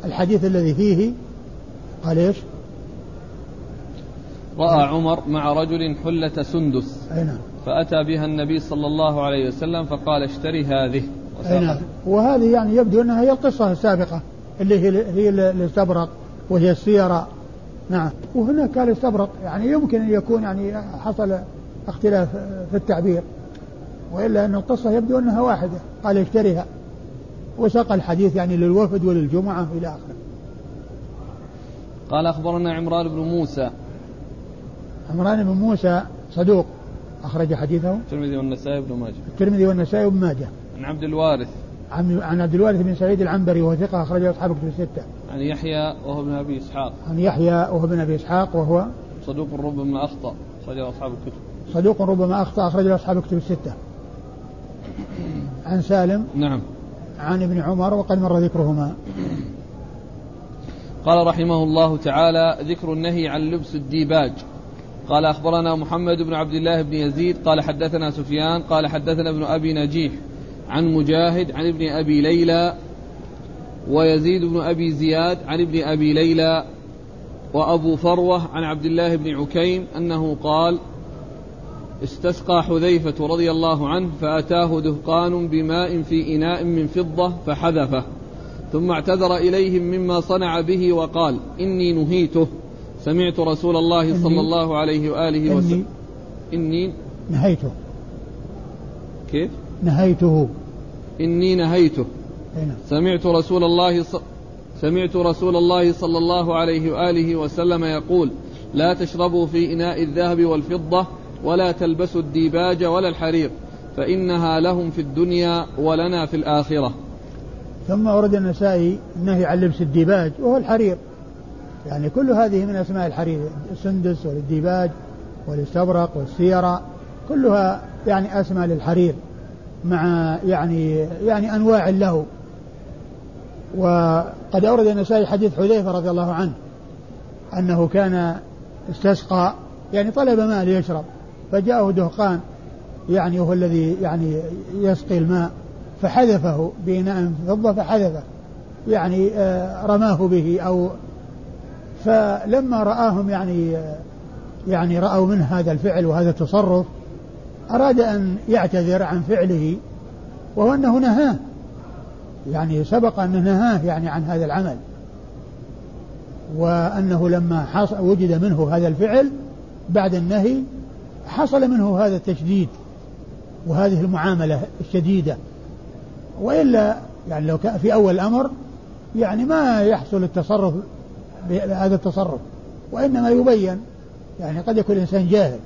الحديث الذي فيه قال إيش؟ رأى عمر مع رجل حلة سندس. أي نعم. فأتى بها النبي صلى الله عليه وسلم فقال اشتري هذه. أي نعم. وهذه يعني يبدو أنها هي القصة السابقة اللي هي هي الاستبرق وهي السيرة نعم. وهناك الاستبرق يعني يمكن أن يكون يعني حصل اختلاف في التعبير. وإلا أن القصة يبدو أنها واحدة. قال اشتريها. وساق الحديث يعني للوفد وللجمعة إلى آخره. قال أخبرنا عمران بن موسى. عمران بن موسى صدوق. أخرج حديثه. الترمذي والنسائي بن ماجه. الترمذي والنسائي بن ماجه. عن عبد الوارث. عن عن عبد الوارث بن سعيد العنبري وهو ثقة أخرجه أصحاب كتب الستة. عن يحيى وهو ابن أبي إسحاق. عن يحيى وهو ابن أبي إسحاق وهو صدوق ربما أخطأ أخرجه أصحاب الكتب. صدوق ربما أخطأ أخرجه أصحاب الكتب الستة. عن سالم نعم عن ابن عمر وقد مر ذكرهما قال رحمه الله تعالى ذكر النهي عن لبس الديباج قال أخبرنا محمد بن عبد الله بن يزيد قال حدثنا سفيان قال حدثنا ابن أبي نجيح عن مجاهد عن ابن أبي ليلى ويزيد بن أبي زياد عن ابن أبي ليلى وأبو فروة عن عبد الله بن عكيم أنه قال استسقى حذيفة رضي الله عنه فأتاه دهقان بماء في إناء من فضة فحذفه ثم اعتذر إليهم مما صنع به وقال إني نهيته سمعت رسول الله صلى الله عليه وآله وسلم إني نهيته كيف؟ نهيته إني نهيته. سمعت رسول الله ص... سمعت رسول الله صلى الله عليه وآله وسلم يقول لا تشربوا في إناء الذهب والفضة ولا تلبسوا الديباج ولا الحرير فإنها لهم في الدنيا ولنا في الآخرة. ثم ورد النسائي النهي عن لبس الديباج وهو الحرير. يعني كل هذه من أسماء الحرير السندس والديباج والإستبرق والسيراء كلها يعني أسماء للحرير مع يعني يعني أنواع له. وقد أورد النسائي حديث حذيفة رضي الله عنه أنه كان استسقى يعني طلب ماء ليشرب فجاءه دهقان يعني وهو الذي يعني يسقي الماء فحذفه بإناء فضة فحذفه يعني آه، رماه به أو فلما رآهم يعني آه، يعني رأوا منه هذا الفعل وهذا التصرف أراد أن يعتذر عن فعله وهو أنه نهاه. يعني سبق أنه نهاه يعني عن هذا العمل. وأنه لما حصل وجد منه هذا الفعل بعد النهي حصل منه هذا التشديد وهذه المعاملة الشديدة. وإلا يعني لو كان في أول الأمر يعني ما يحصل التصرف بهذا التصرف. وإنما يبين يعني قد يكون الإنسان جاهل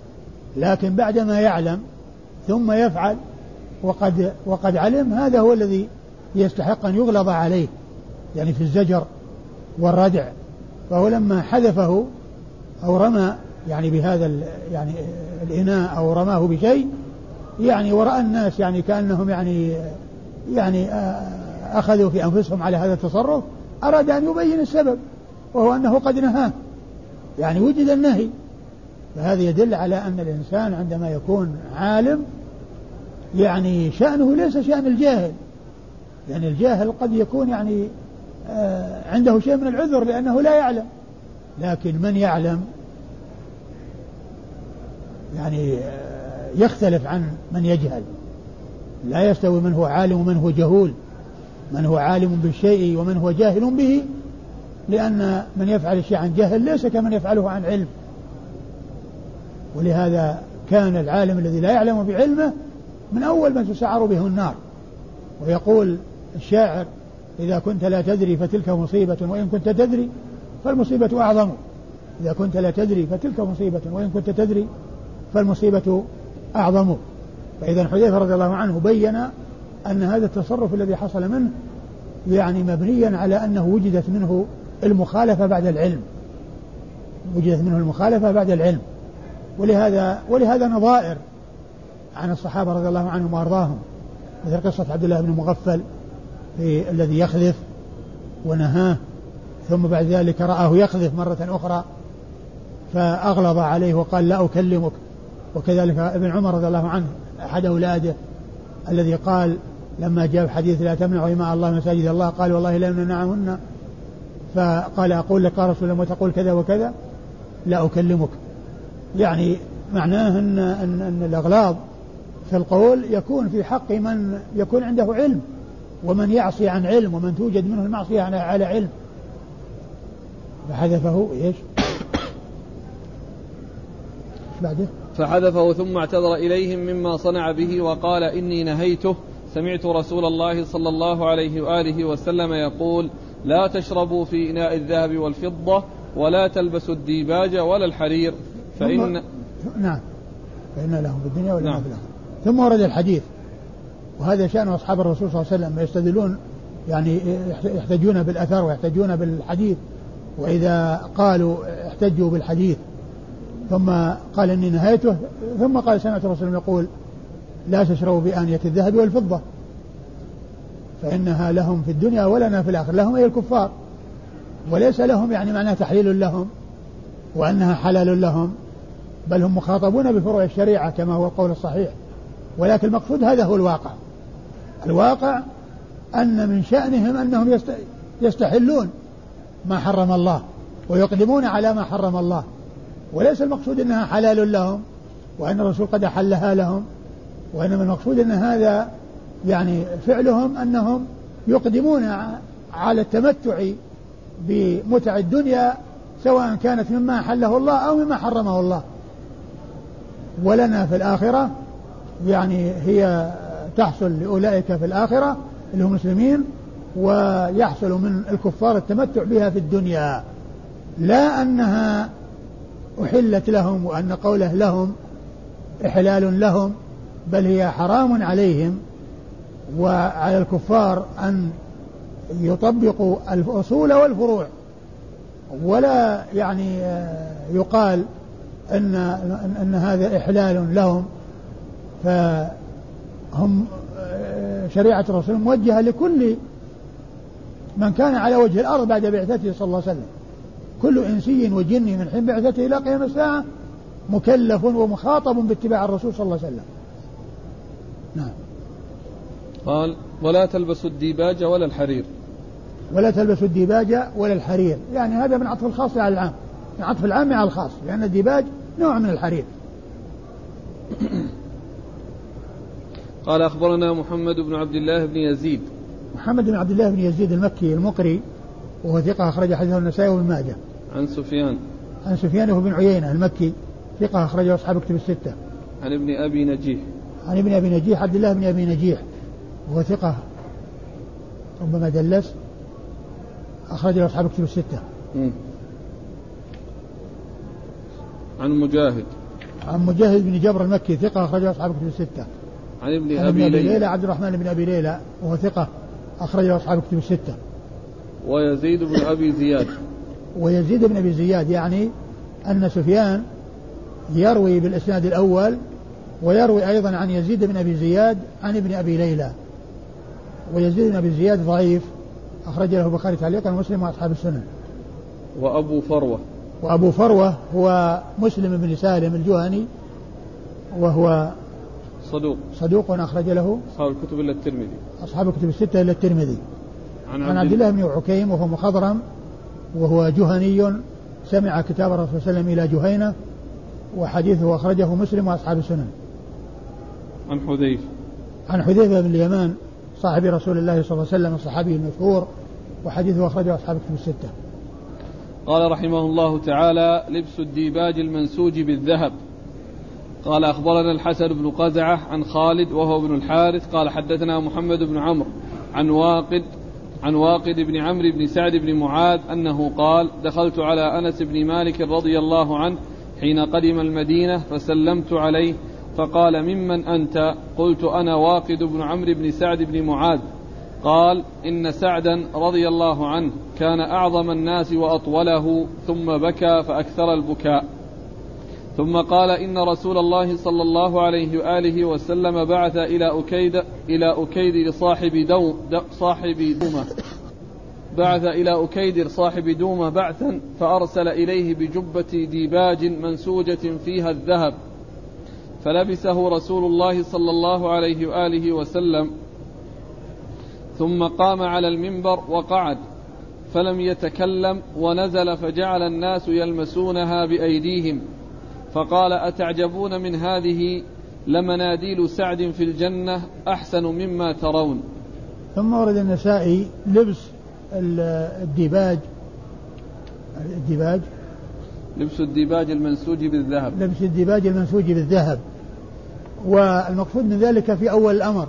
لكن بعدما يعلم ثم يفعل وقد وقد علم هذا هو الذي يستحق أن يغلظ عليه يعني في الزجر والردع. فهو لما حذفه أو رمى يعني بهذا يعني الإناء أو رماه بشيء يعني ورأى الناس يعني كأنهم يعني يعني أخذوا في أنفسهم على هذا التصرف أراد أن يبين السبب وهو أنه قد نهاه. يعني وجد النهي. فهذا يدل على أن الإنسان عندما يكون عالم يعني شأنه ليس شأن الجاهل. يعني الجاهل قد يكون يعني آه عنده شيء من العذر لأنه لا يعلم. لكن من يعلم؟ يعني آه يختلف عن من يجهل. لا يستوي من هو عالم ومن هو جهول. من هو عالم بالشيء ومن هو جاهل به. لأن من يفعل الشيء عن جهل ليس كمن يفعله عن علم. ولهذا كان العالم الذي لا يعلم بعلمه من أول من تسعر به النار. ويقول الشاعر إذا كنت لا تدري فتلك مصيبة وإن كنت تدري فالمصيبة أعظم. إذا كنت لا تدري فتلك مصيبة وإن كنت تدري فالمصيبة أعظم. فإذا حذيفة رضي الله عنه بين أن هذا التصرف الذي حصل منه يعني مبنيا على أنه وجدت منه المخالفة بعد العلم. وجدت منه المخالفة بعد العلم. ولهذا ولهذا نظائر عن الصحابة رضي الله عنهم وأرضاهم مثل قصة عبد الله بن مغفل في الذي يخذف ونهاه ثم بعد ذلك رآه يخذف مرة أخرى فأغلظ عليه وقال لا أكلمك. وكذلك ابن عمر رضي الله عنه أحد أولاده الذي قال لما جاء حديث لا تمنعوا إماء الله مساجد الله. قال والله لا نمنعهن. فقال أقول لك رسول الله وتقول كذا وكذا؟ لا أكلمك. يعني معناه أن, أن, أن الأغلاظ في القول يكون في حق من يكون عنده علم. ومن يعصي عن علم ومن توجد منه المعصية على علم. فحذفه إيش؟ بعده. فحذفه ثم اعتذر إليهم مما صنع به وقال إني نهيته. سمعت رسول الله صلى الله عليه وآله وسلم يقول لا تشربوا في إناء الذهب والفضة ولا تلبسوا الديباج ولا الحرير. فإن نعم. فإن لهم في الدنيا ولا نعم. في الآخرة. ثم ورد الحديث. وهذا شأن أصحاب الرسول صلى الله عليه وسلم يستدلون يعني يحتجون بالأثر ويحتجون بالحديث وإذا قالوا احتجوا بالحديث ثم قال إني نهيته ثم قال سمعت الرسول يقول لا تشربوا بآنية الذهب والفضة فإنها لهم في الدنيا ولنا في الآخرة لهم أي الكفار وليس لهم يعني معناه تحليل لهم وأنها حلال لهم بل هم مخاطبون بفروع الشريعة كما هو القول الصحيح. ولكن المقصود هذا هو الواقع. الواقع أن من شأنهم أنهم يستحلون ما حرم الله ويقدمون على ما حرم الله. وليس المقصود أنها حلال لهم وأن الرسول قد أحلها لهم وإنما المقصود أن هذا يعني فعلهم أنهم يقدمون على التمتع بمتع الدنيا سواء كانت مما أحله الله أو مما حرمه الله. ولنا في الآخرة يعني هي تحصل لأولئك في الآخرة اللي هم مسلمين ويحصل من الكفار التمتع بها في الدنيا. لا أنها أحلت لهم وأن قوله لهم إحلال لهم بل هي حرام عليهم. وعلى الكفار أن يطبقوا الأصول والفروع. ولا يعني يقال أن أن هذا إحلال لهم. فهم شريعة الرسول موجهة لكل من كان على وجه الأرض بعد بعثته صلى الله عليه وسلم. كل إنسي وجني من حين بعثته إلى قيام الساعة مكلف ومخاطب باتباع الرسول صلى الله عليه وسلم. نعم. قال ولا تلبسوا الديباج ولا الحرير. ولا تلبسوا الديباج ولا الحرير. يعني هذا من عطف الخاص على العام. من عطف العام على الخاص. لأن الديباج نوع من الحرير. قال أخبرنا محمد بن عبد الله بن يزيد. محمد بن عبد الله بن يزيد المكي المقري وهو ثقة أخرج حديثه النسائي وابن ماجه. عن سفيان. عن سفيان بن عيينة المكي ثقة أخرجه أصحاب كتب الستة. عن ابن أبي نجيح. عن ابن أبي نجيح عبد الله بن أبي نجيح وهو ثقة ربما دلس أخرجه أصحاب كتب الستة. عن مجاهد. عن مجاهد بن جبر المكي ثقة أخرجه أصحاب كتب الستة. عن ابن عن أبي, أبي ليلى عبد الرحمن بن أبي ليلى وهو ثقة أخرجه أصحاب كتب الستة. ويزيد بن أبي زياد. ويزيد بن أبي زياد يعني أن سفيان يروي بالإسناد الأول ويروي أيضا عن يزيد بن أبي زياد عن ابن أبي ليلى. ويزيد بن أبي زياد ضعيف أخرج له البخاري تعليقا ومسلم وأصحاب السنن وأبو فروة. وأبو فروة هو مسلم بن سالم الجهني وهو صدوق. صدوق أخرج له أصحاب الكتب إلا الترمذي. أصحاب الكتب الستة إلا الترمذي. عن عن عبد الله. بن عكيم وهو مخضرم وهو جهني سمع كتاب الرسول صلى الله عليه وسلم إلى جهينة وحديثه أخرجه مسلم وأصحاب السنن. عن حذيفة. عن حذيفة بن اليمان صاحب رسول الله صلى الله عليه وسلم الصحابي المشهور وحديثه أخرجه أصحاب الكتب الستة. قال رحمه الله تعالى لبس الديباج المنسوج بالذهب. قال أخبرنا الحسن بن قزعة عن خالد وهو ابن الحارث قال حدثنا محمد بن عمرو عن واقد عن واقد بن عمرو بن سعد بن معاذ أنه قال دخلت على أنس بن مالك رضي الله عنه حين قدم المدينة فسلمت عليه فقال ممن أنت؟ قلت أنا واقد بن عمرو بن سعد بن معاذ. قال إن سعدا رضي الله عنه كان أعظم الناس وأطوله ثم بكى فأكثر البكاء. ثم قال إن رسول الله صلى الله عليه وآله وسلم بعث إلى أكيد إلى أكيد صاحب دو صاحب دومة. بعث إلى أكيدر صاحب دومة بعثا فأرسل إليه بجبة ديباج منسوجة فيها الذهب. فلبسه رسول الله صلى الله عليه وآله وسلم. ثم قام على المنبر وقعد. فلم يتكلم ونزل فجعل الناس يلمسونها بأيديهم. فقال أتعجبون من هذه لمناديل سعد في الجنة أحسن مما ترون. ثم ورد النسائي لبس الديباج. الديباج. لبس الديباج المنسوج بالذهب. لبس الديباج المنسوج بالذهب. والمقصود من ذلك في أول الأمر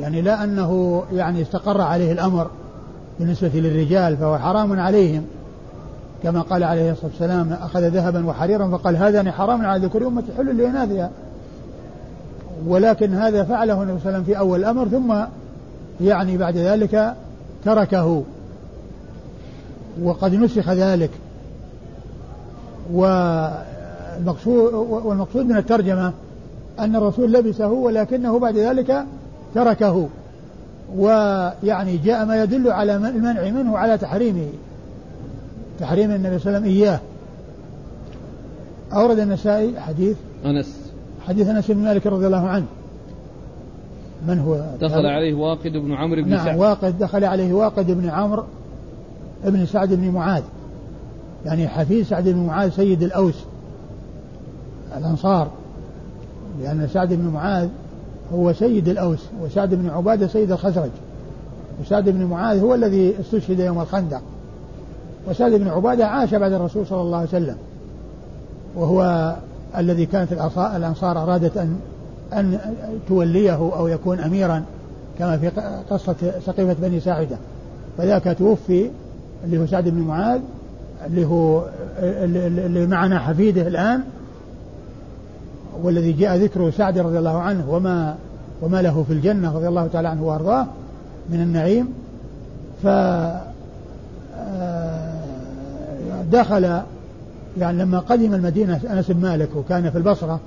يعني لا أنه يعني استقر عليه الأمر بالنسبة للرجال فهو حرام عليهم. كما قال عليه الصلاة والسلام أخذ ذهبا وحريرا فقال هذا حرام على ذكور أمتي حل لإناثها ولكن هذا فعله النبي صلى الله عليه وسلم في أول الأمر ثم يعني بعد ذلك تركه. وقد نسخ ذلك. والمقصود والمقصود من الترجمة أن الرسول لبسه ولكنه بعد ذلك تركه. ويعني جاء ما يدل على المنع منه على تحريمه. تحريم النبي صلى الله عليه وسلم إياه. أورد النسائي حديث أنس. حديث أنس بن مالك رضي الله عنه. من هو؟ دخل عليه واقد بن عمرو بن نعم سعد. واقد دخل عليه واقد بن عمرو بن سعد بن معاذ. يعني حفيد سعد بن معاذ سيد الأوس الأنصار. لأن سعد بن معاذ هو سيد الأوس وسعد بن عبادة سيد الخزرج. وسعد بن معاذ هو الذي استشهد يوم الخندق. وسعد بن عبادة عاش بعد الرسول صلى الله عليه وسلم. وهو الذي كانت الأنصار أرادت أن أن توليه أو يكون أميرا كما في قصة سقيفة بني ساعدة. فذاك توفي اللي هو سعد بن معاذ اللي هو اللي معنا حفيده الآن والذي جاء ذكره سعد رضي الله عنه وما وما له في الجنة رضي الله تعالى عنه وأرضاه من النعيم. ف دخل يعني لما قدم المدينة أنس بن مالك وكان في البصرة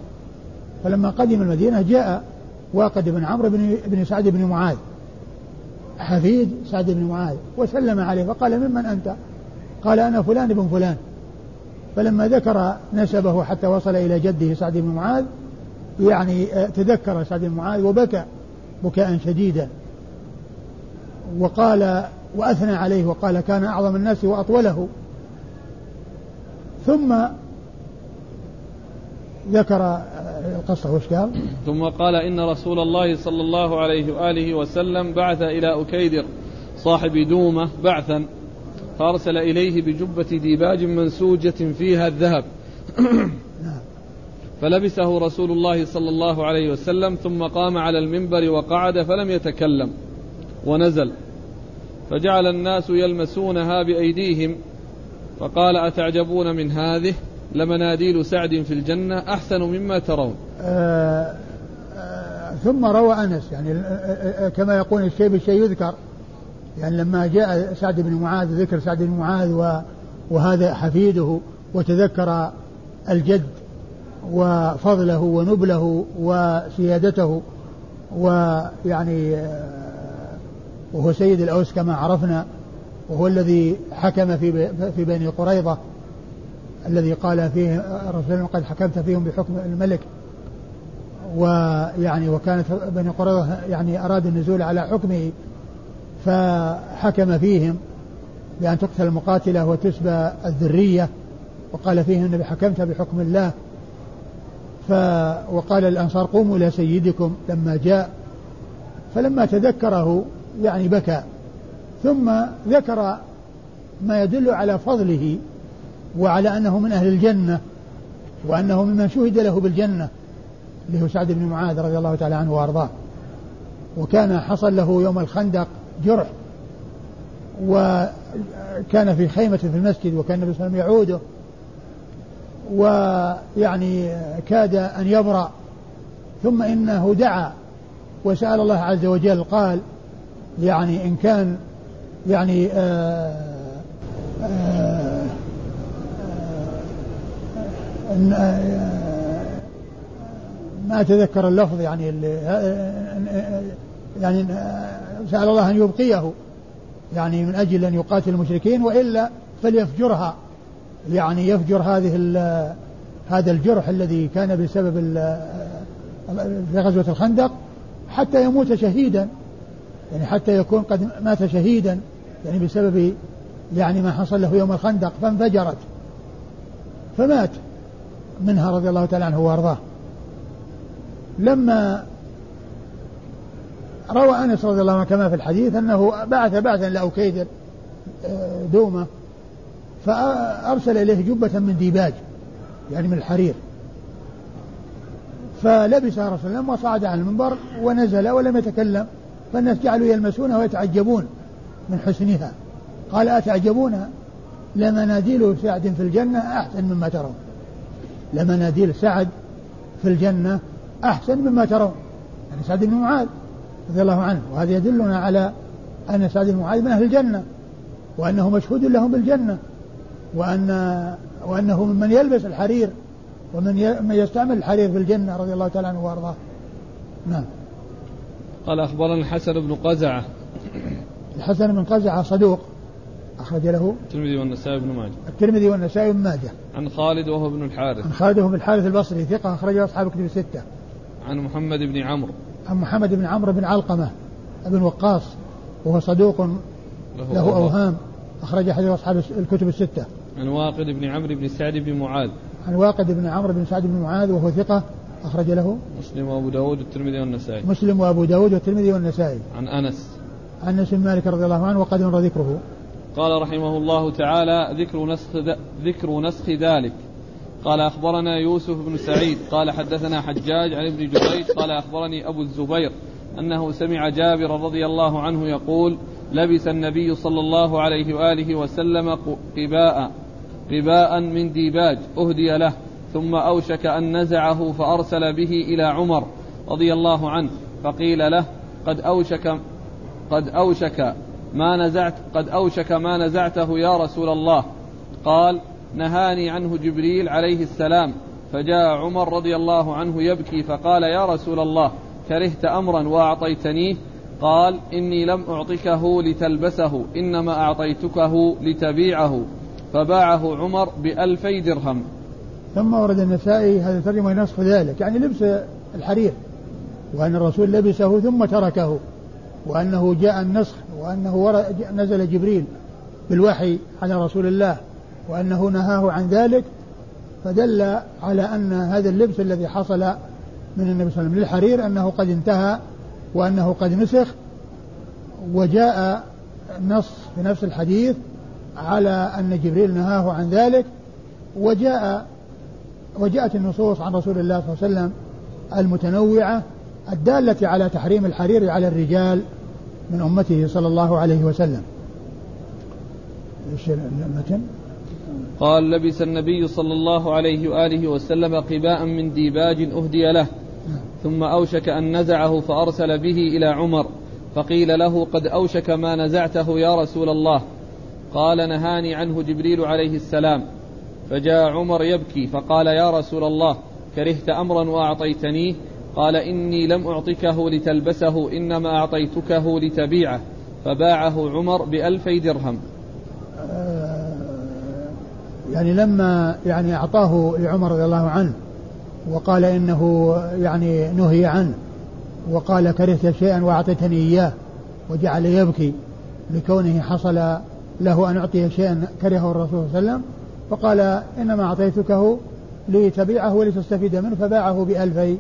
فلما قدم المدينة جاء واقد بن عمرو بن, بن سعد بن معاذ حفيد سعد بن معاذ وسلم عليه فقال ممن أنت؟ قال أنا فلان بن فلان. فلما ذكر نسبه حتى وصل إلى جده سعد بن معاذ يعني آه، تذكر سعد بن معاذ وبكى بكاء شديدا. وقال وأثنى عليه وقال كان أعظم الناس وأطوله. ثم ذكر آه، القصة وش قال؟ ثم قال إن رسول الله صلى الله عليه وآله وسلم بعث إلى أكيدر صاحب دومة بعثا فأرسل إليه بجبة ديباج منسوجة فيها الذهب. *coughs* فلبسه رسول الله صلى الله عليه وسلم ثم قام على المنبر وقعد فلم يتكلم ونزل فجعل الناس يلمسونها بأيديهم فقال أتعجبون من هذه لمناديل سعد في الجنة أحسن مما ترون. آه آه ثم روى أنس يعني آه، آه، كما يقول الشيء بالشيء يذكر. يعني لما جاء سعد بن معاذ ذكر سعد بن معاذ وهذا حفيده وتذكر الجد وفضله ونبله وسيادته ويعني وهو سيد الأوس كما عرفنا. وهو الذي حكم في في بني قريظة الذي قال فيه الرسول قد حكمت فيهم بحكم الملك. ويعني وكانت بني قريظة يعني أراد النزول على حكمه فحكم فيهم بأن تقتل المقاتلة وتسبى الذرية وقال فيهم النبي حكمت بحكم الله. ف وقال الأنصار قوموا إلى سيدكم لما جاء فلما تذكره يعني بكى. ثم ذكر ما يدل على فضله وعلى أنه من أهل الجنة وأنه ممن شهد له بالجنة اللي هو سعد بن معاذ رضي الله تعالى عنه وأرضاه. وكان حصل له يوم الخندق جرح وكان في خيمة في المسجد وكان النبي صلى الله عليه وسلم يعوده ويعني كاد أن يبرأ. ثم إنه دعا وسأل الله عز وجل قال يعني إن كان يعني آآ آآ آآ ما أتذكر اللفظ يعني يعني سأل الله أن يبقيه يعني من أجل أن يقاتل المشركين وإلا فليفجرها يعني يفجر هذه هذا الجرح الذي كان بسبب في غزوة الخندق حتى يموت شهيدا يعني حتى يكون قد مات شهيدا. يعني بسبب يعني ما حصل له يوم الخندق فانفجرت. فمات منها رضي الله تعالى عنه وأرضاه. لما روى أنس رضي الله عنه كما في الحديث أنه بعث بعثا لأكيدر آه، دومة فأرسل إليه جبة من ديباج يعني من الحرير. فلبسها رسول الله وصعد على المنبر ونزل ولم يتكلم فالناس جعلوا يلمسونها ويتعجبون. من حسنها. قال أتعجبون؟ لمناديل سعد في الجنة أحسن مما ترون. لمناديل سعد في الجنة أحسن مما ترون. يعني سعد بن معاذ رضي الله عنه. وهذا يدلنا على أن سعد بن معاذ من أهل الجنة وأنه مشهود لهم بالجنة وأن وأنه ممن يلبس الحرير ومن يستعمل الحرير في الجنة رضي الله تعالى عنه وأرضاه. نعم. قال أخبرنا الحسن بن قزعة الحسن بن قزعة صدوق أخرج له الترمذي والنسائي بن ماجه. الترمذي والنسائي بن ماجه. عن خالد وهو ابن الحارث. عن خالد وهو بن الحارث البصري ثقة أخرجه أصحاب كتب الستة. عن محمد بن عمرو. عن محمد بن عمرو بن علقمة بن وقاص وهو صدوق له, له أوهام. أخرج حديث أصحاب الكتب الستة. عن واقد بن عمرو بن سعد بن معاذ. عن واقد بن عمرو بن سعد بن معاذ وهو ثقة أخرج له مسلم وأبو داود والترمذي والنسائي. مسلم وأبو داود والترمذي والنسائي. عن أنس. عن أنس بن مالك رضي الله عنه وقد مر ذكره. قال رحمه الله تعالى ذكر نسخ ذكر نسخ ذلك. قال أخبرنا يوسف بن سعيد. قال حدثنا حجاج عن ابن جريج قال أخبرني أبو الزبير أنه سمع جابر رضي الله عنه يقول لبس النبي صلى الله عليه وآله وسلم قباء قباء من ديباج أهدي له. ثم أوشك أن نزعه فأرسل به إلى عمر رضي الله عنه فقيل له قد أوشك قد أوشك ما نزعت قد أوشك ما نزعته يا رسول الله. قال نهاني عنه جبريل عليه السلام فجاء عمر رضي الله عنه يبكي فقال يا رسول الله كرهت أمرا وأعطيتنيه قال إني لم أعطكه لتلبسه إنما أعطيتكه لتبيعه. فباعه عمر بألفي درهم. ثم ورد النسائي هذا الترجمة ينسخ ذلك يعني لبس الحرير وأن الرسول لبسه ثم تركه. وأنه جاء النسخ وأنه نزل جبريل بالوحي على رسول الله وأنه نهاه عن ذلك فدل على أن هذا اللبس الذي حصل من النبي صلى الله عليه وسلم للحرير أنه قد انتهى وأنه قد نسخ وجاء نص في نفس الحديث على أن جبريل نهاه عن ذلك وجاء وجاءت النصوص عن رسول الله صلى الله عليه وسلم المتنوعة الدالة على تحريم الحرير على الرجال من أمته صلى الله عليه وسلم؟ قال لبس النبي صلى الله عليه وآله وسلم قباء من ديباج أهدي له ثم أوشك أن نزعه فأرسل به إلى عمر فقيل له قد أوشك ما نزعته يا رسول الله. قال نهاني عنه جبريل عليه السلام. فجاء عمر يبكي فقال يا رسول الله كرهت أمرا واعطيتنيه قال إني لم أعطكه لتلبسه إنما أعطيتكه لتبيعه فباعه عمر بألفي درهم. آه، يعني لما يعني أعطاه لعمر رضي الله عنه وقال إنه يعني نهي عنه وقال كرهت شيئا وأعطيتني إياه وجعل يبكي لكونه حصل له أن أعطي شيئا كرهه الرسول صلى الله عليه وسلم فقال إنما أعطيتكه لتبيعه ولتستفيد منه فباعه بألفي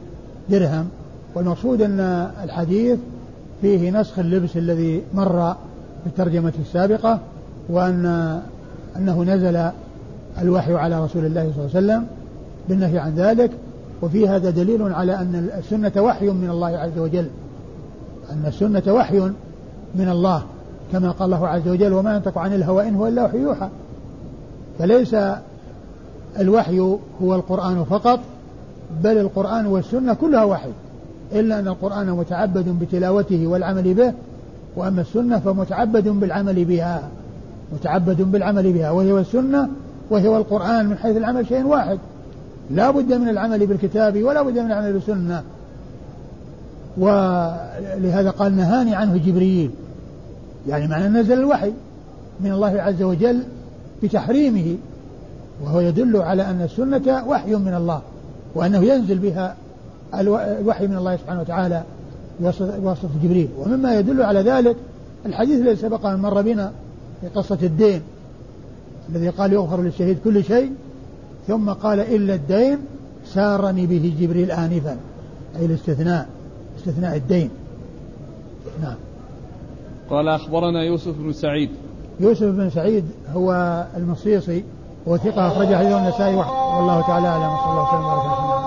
درهم والمقصود أن الحديث فيه نسخ اللبس الذي مر في الترجمة السابقة وأن أنه نزل الوحي على رسول الله صلى الله عليه وسلم بالنهي عن ذلك. وفي هذا دليل على أن السنة وحي من الله عز وجل. أن السنة وحي من الله كما قال الله عز وجل وما ينطق عن الهوى إن هو إلا وحي يوحى فليس الوحي هو القرآن فقط بل القرآن والسنة كلها وحي إلا أن القرآن متعبد بتلاوته والعمل به وأما السنة فمتعبد بالعمل بها متعبد بالعمل بها وهي السنة وهي والقرآن من حيث العمل شيء واحد. لا بد من العمل بالكتاب ولا بد من العمل بالسنة. ولهذا قال نهاني عنه جبريل. يعني معنى نزل الوحي من الله عز وجل بتحريمه وهو يدل على أن السنة وحي من الله. وأنه ينزل بها الوحي من الله سبحانه وتعالى بواسطة جبريل. ومما يدل على ذلك الحديث الذي سبق أن مر بنا في قصة الدين الذي قال يغفر للشهيد كل شيء. ثم قال إلا الدين سارني به جبريل آنفا. أي الاستثناء استثناء الدين. نعم. قال أخبرنا يوسف بن سعيد. يوسف بن سعيد هو المصيصي. وثقة أخرج حديثه النسائي والله تعالى أعلم. وصلى الله وسلم. وبارك